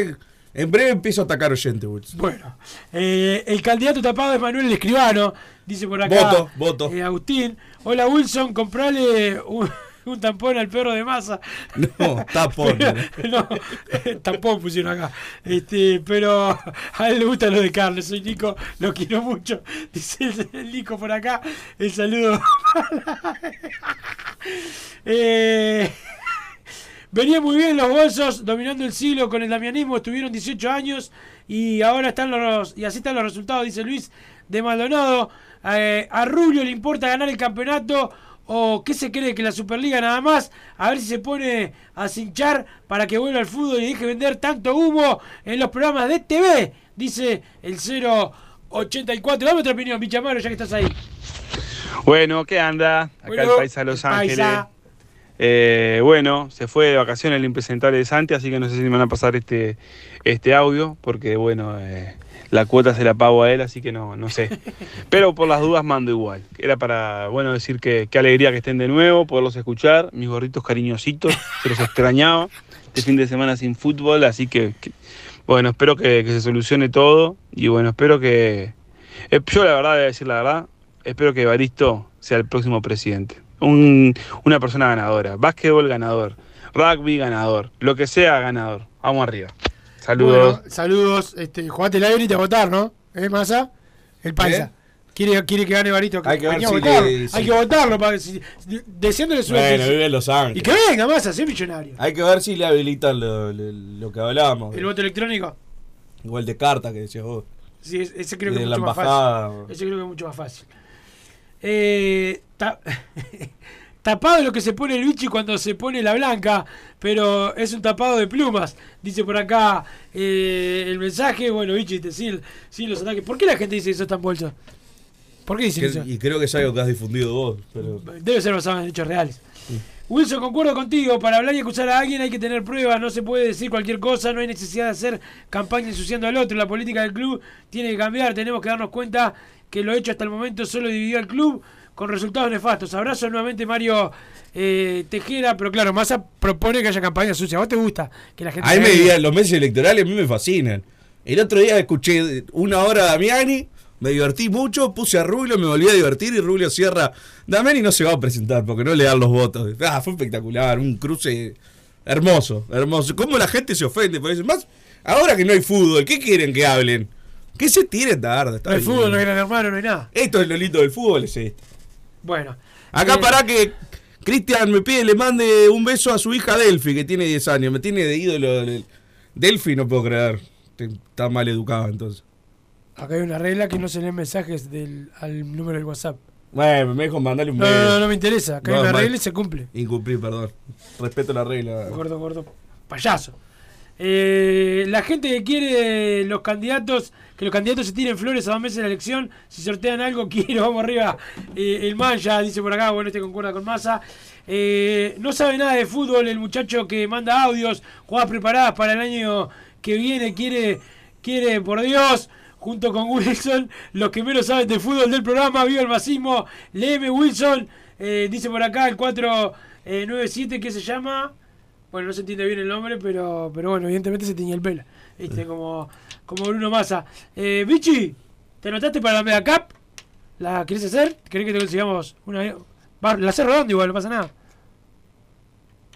En breve empiezo a atacar Wilson. Bueno, eh, el candidato tapado es Manuel Escribano, dice por acá. Voto, voto. eh, Agustín. Hola Wilson, comprale un, un tampón al perro de masa. No, tapón. <laughs> no, tampón pusieron acá. Este, pero a él le gusta lo de Carlos. Soy Nico, lo quiero mucho. <laughs> Dice el, el Nico por acá. El saludo. <laughs> eh, venía muy bien los bolsos, dominando el siglo con el damianismo. Estuvieron 18 años y ahora están los. Y así están los resultados, dice Luis de Maldonado. Eh, a Rubio le importa ganar el campeonato. ¿O qué se cree que la Superliga nada más? A ver si se pone a cinchar para que vuelva al fútbol y deje vender tanto humo en los programas de TV. Dice el 084. Dame otra opinión, Bichamaro, ya que estás ahí. Bueno, ¿qué anda? Acá Bueno, el Paisa de Los el Ángeles. Paisa. Eh, bueno, se fue de vacaciones el impresentable de Santi, así que no sé si me van a pasar este, este audio, porque bueno, eh, la cuota se la pago a él, así que no, no sé. Pero por las dudas mando igual. Era para, bueno, decir que qué alegría que estén de nuevo, poderlos escuchar, mis gorritos cariñositos, se los extrañaba. Este fin de semana sin fútbol, así que, bueno, espero que, se solucione todo y bueno, espero que... eh, Yo la verdad, voy a decir la verdad, espero que Evaristo sea el próximo presidente. Un- una persona ganadora. Básquetbol ganador. Rugby ganador. Lo que sea ganador. Vamos arriba. Saludos. Bueno, saludos. Este, jugate la y a votar, ¿no? ¿Eh, Massa? El Paisa. Quiere, quiere que gane Barito. Hay que Hay si votarlo. le- si- Hay que votarlo. Para, si, de- deseándole suerte. Bueno, vive en Los Ángeles. Y que venga, Massa, sea millonario. Hay que ver si le habilitan lo, lo- lo que hablábamos. El voto electrónico. Igual de carta que decías vos. Sí, es- ese creo que De es mucho más fácil. Ese creo que es mucho más fácil. Eh, ta- tapado lo que se pone el bichi cuando se pone la blanca, pero es un tapado de plumas. Dice por acá eh, el mensaje. Bueno, bichi, te siguen los ataques. ¿Por qué la gente dice que eso está en bolsa? ¿Por qué dicen Que- eso? y creo que es algo que has difundido vos. Pero... Debe ser basado en hechos reales. Wilson, concuerdo contigo. Para hablar y acusar a alguien hay que tener pruebas. No se puede decir cualquier cosa. No hay necesidad de hacer campaña ensuciando al otro. La política del club tiene que cambiar. Tenemos que darnos cuenta que lo hecho hasta el momento solo dividió al club con resultados nefastos. Abrazo nuevamente, Mario eh, Tejera. Pero claro, Massa propone que haya campaña sucia. ¿A vos te gusta que la gente A mí me digan, los meses electorales a mí me fascinan. El otro día escuché una hora a Damiani, me divertí mucho, puse a Rubio, me volví a divertir y Rubio cierra. Damiani no se va a presentar porque no le dan los votos. Ah, fue espectacular, un cruce hermoso, hermoso. ¿Cómo la gente se ofende por eso? Más ahora que no hay fútbol, ¿qué quieren que hablen? Que se tiren tarde. está No hay bien. fútbol, no hay gran hermano, no hay nada. Esto es lo lindo del fútbol, es esto. Bueno. Acá Eh, para que Cristian me pide, le mande un beso a su hija Delphi, que tiene 10 años. Me tiene de ídolo. del- Delphi no puedo creer. Está mal educada entonces. Acá hay una regla que no se leen mensajes del, al número del WhatsApp. Bueno, me dejo mandarle un No, beso. no, no, no me interesa. Acá hay una regla y se cumple. Incumplí, perdón. Respeto la regla. Gordo, gordo, payaso. Eh, la gente que quiere los candidatos, que los candidatos se tiren flores a dos meses de la elección, si sortean algo, <laughs> quiero, vamos arriba. Eh, el Mancha dice por acá, bueno, este concuerda con Massa. Eh, no sabe nada de fútbol, el muchacho que manda audios, jugadas preparadas para el año que viene, quiere, quiere, por Dios, junto con Wilson, los que menos saben de fútbol del programa, viva el masismo, léeme Wilson, eh, dice por acá el 497 que se llama... Bueno, no se entiende bien el nombre, pero, pero bueno, evidentemente se tenía el pelo. ¿Viste? Como, como Bruno Massa. Eh, Vichy, ¿te anotaste para la Mega Cup? ¿La querés hacer? ¿Querés que te consigamos una? La hace rodando igual, no pasa nada.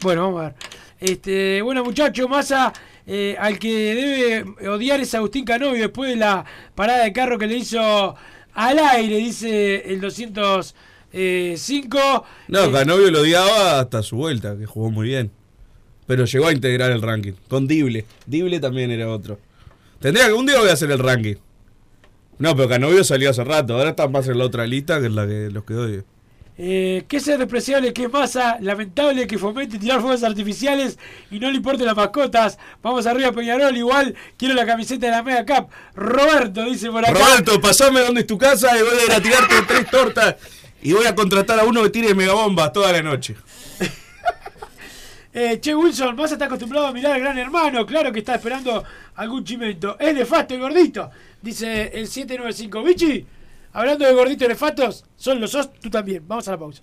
Bueno, vamos a ver. Este, bueno, muchacho, Massa, eh, al que debe odiar es Agustín Canovio después de la parada de carro que le hizo al aire, dice el 205. No, Eh, Canovio lo odiaba hasta su vuelta, que jugó muy bien. Pero llegó a integrar el ranking. Con Dible. Dible también era otro. Tendría que un día voy a hacer el ranking. No, pero Canovio salió hace rato. Ahora está más en la otra lista que en la que los que odio. Eh, que ser despreciable, que Massa, lamentable que fomente tirar fuegos artificiales y no le importen las mascotas. Vamos arriba Peñarol, igual quiero la camiseta de la Mega Cup. Roberto dice por acá. Roberto, pasame dónde es tu casa y voy a ir a tirarte tres tortas. Y voy a contratar a uno que tire megabombas toda la noche. Eh, che, Wilson, a estar acostumbrado a mirar al gran hermano. Claro que está esperando algún chimento. Es nefasto el gordito, dice el 795. Bichi, hablando de gorditos nefastos, son los sos, tú también. Vamos a la pausa.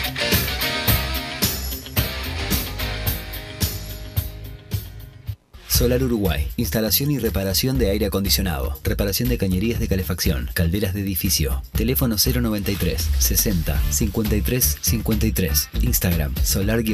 Solar Uruguay. Instalación y reparación de aire acondicionado. Reparación de cañerías de calefacción. Calderas de edificio. Teléfono 093 60 53 53. Instagram solar-uy.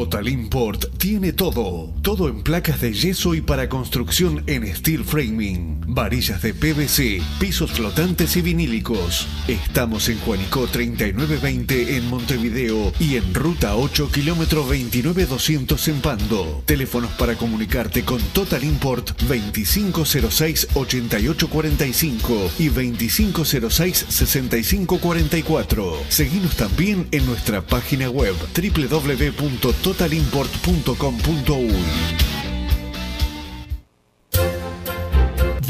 Total Import tiene todo. Todo en placas de yeso y para construcción en steel framing. Varillas de PVC, pisos flotantes y vinílicos. Estamos en Juanico 3920 en Montevideo y en Ruta 8 kilómetro 29200 en Pando. Teléfonos para comunicarte con Total Import 2506-8845 y 2506-6544. Seguimos también en nuestra página web www.totalimport.com.uy.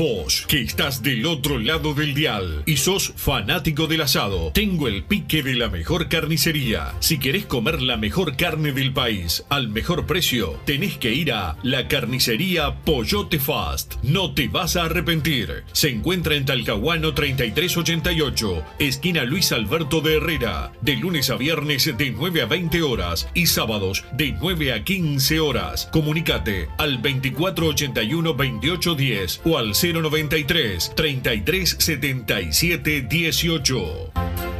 Vos, que estás del otro lado del dial y sos fanático del asado, tengo el pique de la mejor carnicería. Si querés comer la mejor carne del país al mejor precio, tenés que ir a la carnicería Pollote Fast. No te vas a arrepentir. Se encuentra en Talcahuano 3388, esquina Luis Alberto de Herrera, de lunes a viernes de 9 a 20 horas y sábados de 9 a 15 horas. Comunicate al 2481 2810 o al 093 33 77 18.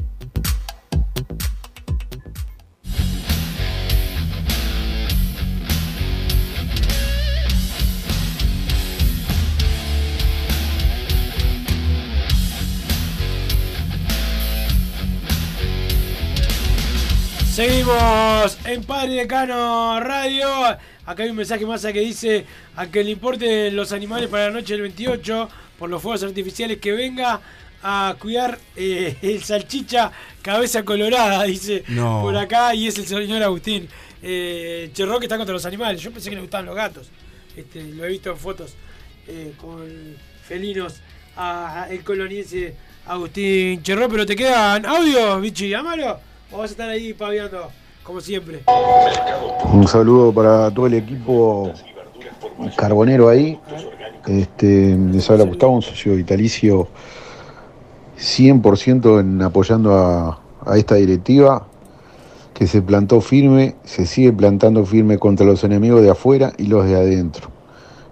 Seguimos en Padre Decano Radio. Acá hay un mensaje más que dice a que le importen los animales para la noche del 28 por los fuegos artificiales que venga a cuidar eh, el salchicha cabeza colorada, dice No. por acá, y es el señor Agustín. Eh, Cherro que está contra los animales. Yo pensé que le gustaban los gatos. Este, lo he visto en fotos eh, con felinos a, a el coloniense Agustín Cherro, pero te quedan audio, bichi, llámalo. Vas a estar ahí paviando, como siempre. Un saludo para todo el equipo carbonero ahí. Este, les habla Gustavo, un socio vitalicio 100% en apoyando a esta directiva que se plantó firme, se sigue plantando firme contra los enemigos de afuera y los de adentro.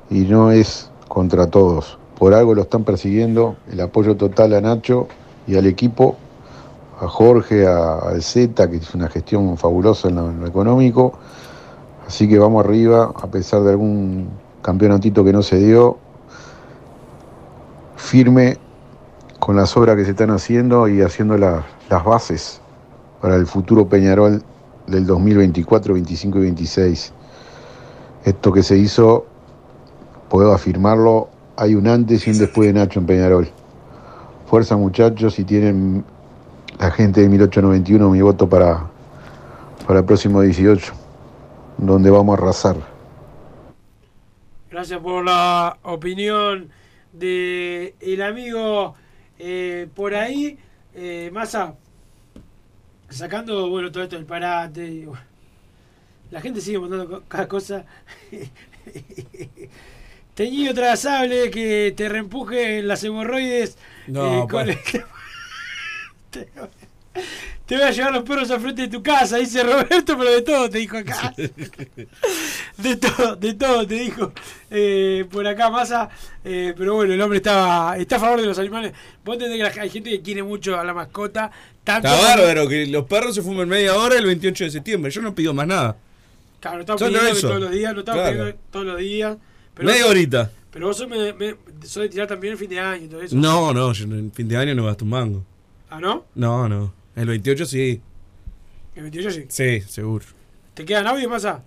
Y no es contra todos. Por algo lo están persiguiendo, el apoyo total a Nacho y al equipo, a Jorge, a- Z, que hizo una gestión fabulosa en lo, económico. Así que vamos arriba, a pesar de algún campeonatito que no se dio, firme con las obras que se están haciendo y haciendo la- las bases para el futuro Peñarol del 2024, 25 y 26. Esto que se hizo, puedo afirmarlo, hay un antes y un después de Nacho en Peñarol. Fuerza muchachos, si tienen la gente de 1891 mi voto para, para el próximo 18, donde vamos a arrasar. Gracias por la opinión de el amigo eh, por ahí. Eh, Massa, sacando bueno todo esto del parate. y, bueno, la gente sigue mandando cada cosa. <laughs> Teñido trazable que te reempuje en las hemorroides. No, eh, con pa- el- te, te voy a llevar los perros al frente de tu casa, dice Roberto, pero de todo te dijo acá. <laughs> De todo, de todo te dijo eh, por acá Massa. eh, pero bueno, el hombre estaba está a favor de los animales. Vos entendés que hay gente que quiere mucho a la mascota. Tanto Está bárbaro que los perros se fumen media hora el 28 de septiembre. Yo no pido más nada. Claro, estamos pidiendo que todos los días, no estamos Claro. pidiendo todos los días. Pero Media horita. Pero vos sos, me, me- sos de tirar también el fin de año y todo eso. No, no, yo en fin de año no gasto un mango. ¿Ah, no? No, no. El 28 sí. El 28 sí. Sí, seguro. ¿Te quedan audio, Massa?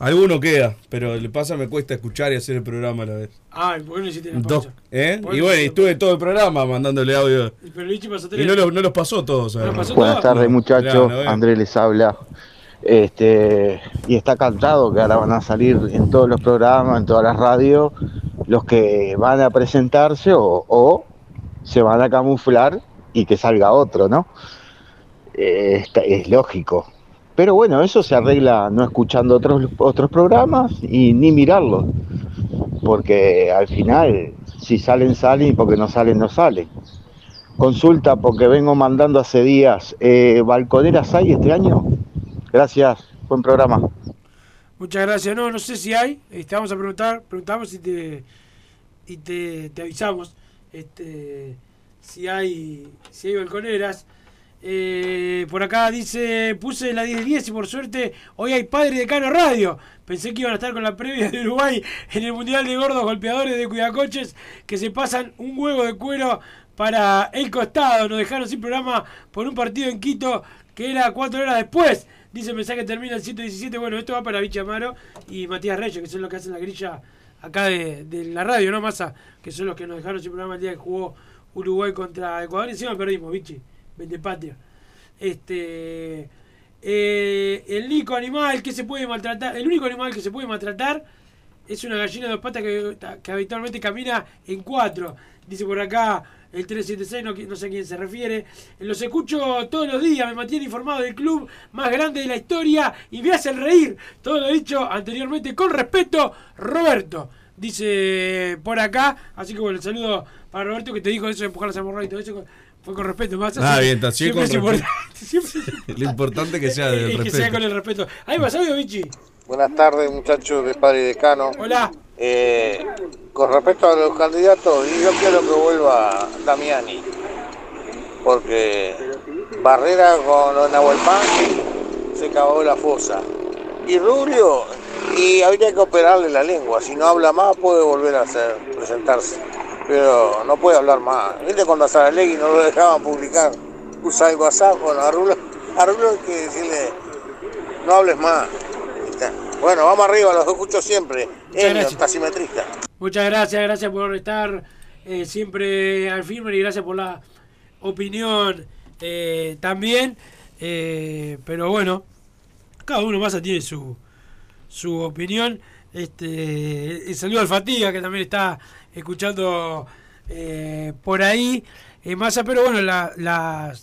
Alguno queda, pero le pasa me cuesta escuchar y hacer el programa a la vez. Ah, ¿y ¿por qué no hiciste la Dos, pausa? ¿eh? ¿Por qué Y no bueno, y estuve todo el programa mandándole audio. Pero Lichi pasó Y tres. no, los- no los pasó todos. ¿No los pasó Buenas tardes muchachos, Claro. Andrés les habla. Este, y está cantado que ahora van a salir en todos los programas, en todas las radios, los que van a presentarse o, o se van a camuflar y que salga otro, ¿no? Eh, es lógico. Pero bueno, eso se arregla no escuchando otros, otros programas y ni mirarlos. Porque al final, si salen, salen y porque no salen, no salen. Consulta porque vengo mandando hace días. Eh, ¿Balconeras hay este año? Gracias, buen programa. Muchas gracias. No, no sé si hay. Este, vamos a preguntar, preguntamos y te y te, te avisamos este si hay si hay balconeras. Eh, por acá dice, puse la 10-10 y por suerte hoy hay Padre de Cano Radio. Pensé que iban a estar con la previa de Uruguay en el Mundial de Gordos Golpeadores de Cuidacoches que se pasan un huevo de cuero para el costado. Nos dejaron sin programa por un partido en Quito que era cuatro horas después. Dice el mensaje termina el 117. Bueno, esto va para Vichy Amaro y Matías Reyes, que son los que hacen la grilla acá de, de la radio, ¿no? Massa, que son los que nos dejaron sin programa el día que jugó Uruguay contra Ecuador. Encima perdimos, Vichy. Vende patria. Este. eh, el único animal que se puede maltratar, el único animal que se puede maltratar es una gallina de dos patas que habitualmente camina en cuatro. Dice por acá el 376, no, no sé a quién se refiere. Los escucho todos los días, me mantiene informado del club más grande de la historia y me hacen reír. Todo lo dicho anteriormente con respeto, Roberto. Dice por acá, así que bueno, el saludo para Roberto que te dijo eso de empujar las hemorroides y todo eso. Fue con respeto, más Ah, bien, está, siempre con es importante. respeto. Siempre <laughs> Lo importante que sea es del que sea respeto. con el respeto. Ahí vas, audio, Vichy. Buenas tardes, muchachos de Padre Decano. Hola. Eh, con respecto a los candidatos, yo quiero que vuelva Damiani. Porque Barrera con los Nahuel Pan se cavó la fosa. Y Rubio, y habría que operarle la lengua. Si no habla más, puede volver a hacer, presentarse. Pero no puede hablar más. ¿Viste cuando a Saralegui no lo dejaban publicar? Usa el WhatsApp, bueno, a Rubio, a Rubio hay que decirle, no hables más. Bueno, vamos arriba, los escucho siempre. Taximetrista. Muchas gracias, gracias por estar eh, siempre al firme y gracias por la opinión eh, también. Eh, pero bueno, cada uno más tiene su, su opinión. Este, el saludo al Fatiga que también está escuchando por ahí. Massa, pero bueno, la- las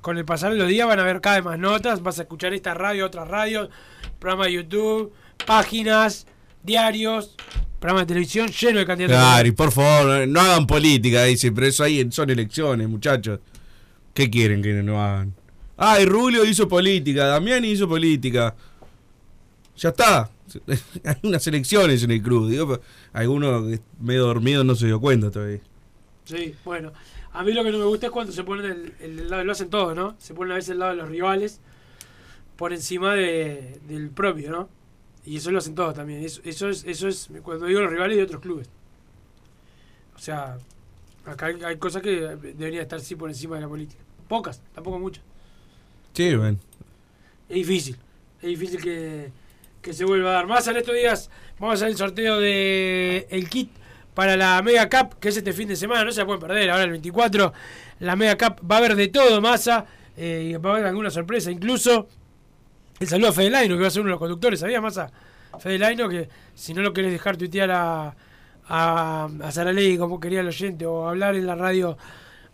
con el pasar de los días van a haber cada vez más notas. Vas a escuchar esta radio, otras radios, programa de YouTube, páginas, diarios, programa de televisión lleno de candidatos. Claro, y por favor, no hagan política, dice, pero eso ahí son elecciones, muchachos. ¿Qué quieren que no hagan? Ah, y Rubio hizo política, Damián hizo política. Ya está. <laughs> Hay unas elecciones en el club. Digo, alguno medio dormido no se dio cuenta todavía. Sí, bueno. A mí lo que no me gusta es cuando se ponen el, el lado, lo hacen todo, ¿no? Se ponen a veces el lado de los rivales por encima de, del propio, ¿no? Y eso lo hacen todos también. Eso, eso es, eso es cuando digo los rivales de otros clubes. O sea, acá hay, hay cosas que deberían estar sí por encima de la política. Pocas, tampoco muchas. Sí, bueno. Es difícil. Es difícil que, que se vuelva a dar. Más en estos días vamos a hacer el sorteo de el kit para la Mega Cup, que es este fin de semana. No se la pueden perder. Ahora el 24, la Mega Cup va a haber de todo, masa. eh, y va a haber alguna sorpresa. Incluso el saludo a Fede Laino, que va a ser uno de los conductores. ¿Sabía, masa? Fede Laino, que si no lo querés dejar tuitear a, a, a Saralegui como quería el oyente o hablar en la radio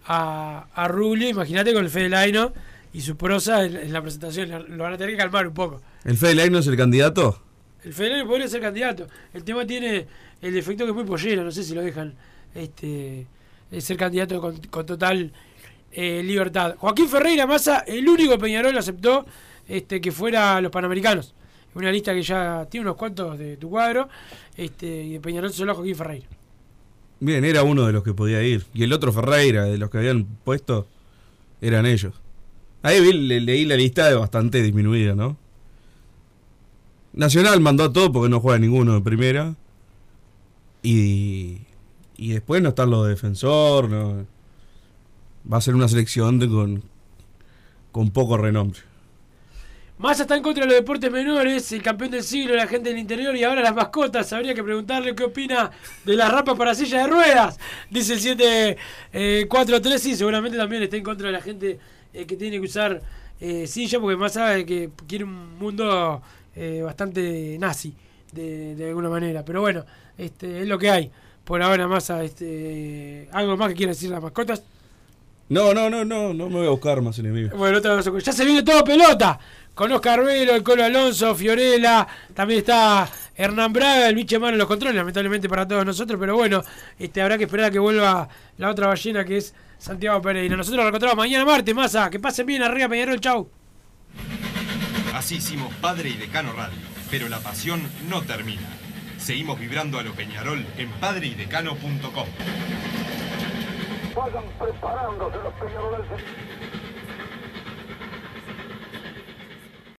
a, a Rubio, imagínate con el Fede Laino y su prosa en, en la presentación. Lo van a tener que calmar un poco. ¿El Fede Laino es el candidato? El Federer podría ser candidato. El tema tiene el defecto que es muy pollero, no sé si lo dejan este ser candidato con, con total eh, libertad. Joaquín Ferreira Massa, el único Peñarol aceptó este que fuera los Panamericanos. Una lista que ya tiene unos cuantos de tu cuadro. Este, y de Peñarol solo Joaquín Ferreira. Bien, era uno de los que podía ir. Y el otro Ferreira, de los que habían puesto, eran ellos. Ahí vi, le- leí la lista de bastante disminuida, ¿no? Nacional mandó a todo porque no juega ninguno de primera. Y, y después no están los de defensor. No. Va a ser una selección de- con, con poco renombre. Massa está en contra de los deportes menores, el campeón del siglo, la gente del interior y ahora las mascotas. Habría que preguntarle qué opina de las rapas para silla de ruedas. Dice el 743 sí, seguramente también está en contra de la gente eh, que tiene que usar eh, silla, porque Massa eh, que quiere un mundo eh, bastante nazi, de, de alguna manera. Pero bueno, este es lo que hay. Por ahora, Massa, este, algo más que quiera decir las mascotas. No, no, no, no, no me voy a buscar más enemigos. Bueno, otra cosa, ya se viene todo pelota. Con Oscar Velo, el Colo Alonso, Fiorella, también está Hernán Braga, el biche mano en los controles, lamentablemente para todos nosotros, pero bueno, este habrá que esperar a que vuelva la otra ballena que es Santiago Pereira. Nosotros nos encontramos mañana martes, masa. Que pasen bien arriba, Peñarol, chau. Así hicimos Padre y Decano Radio, pero la pasión no termina. Seguimos vibrando a lo Peñarol en padreidecano.com. Vayan preparándose los peñaroles.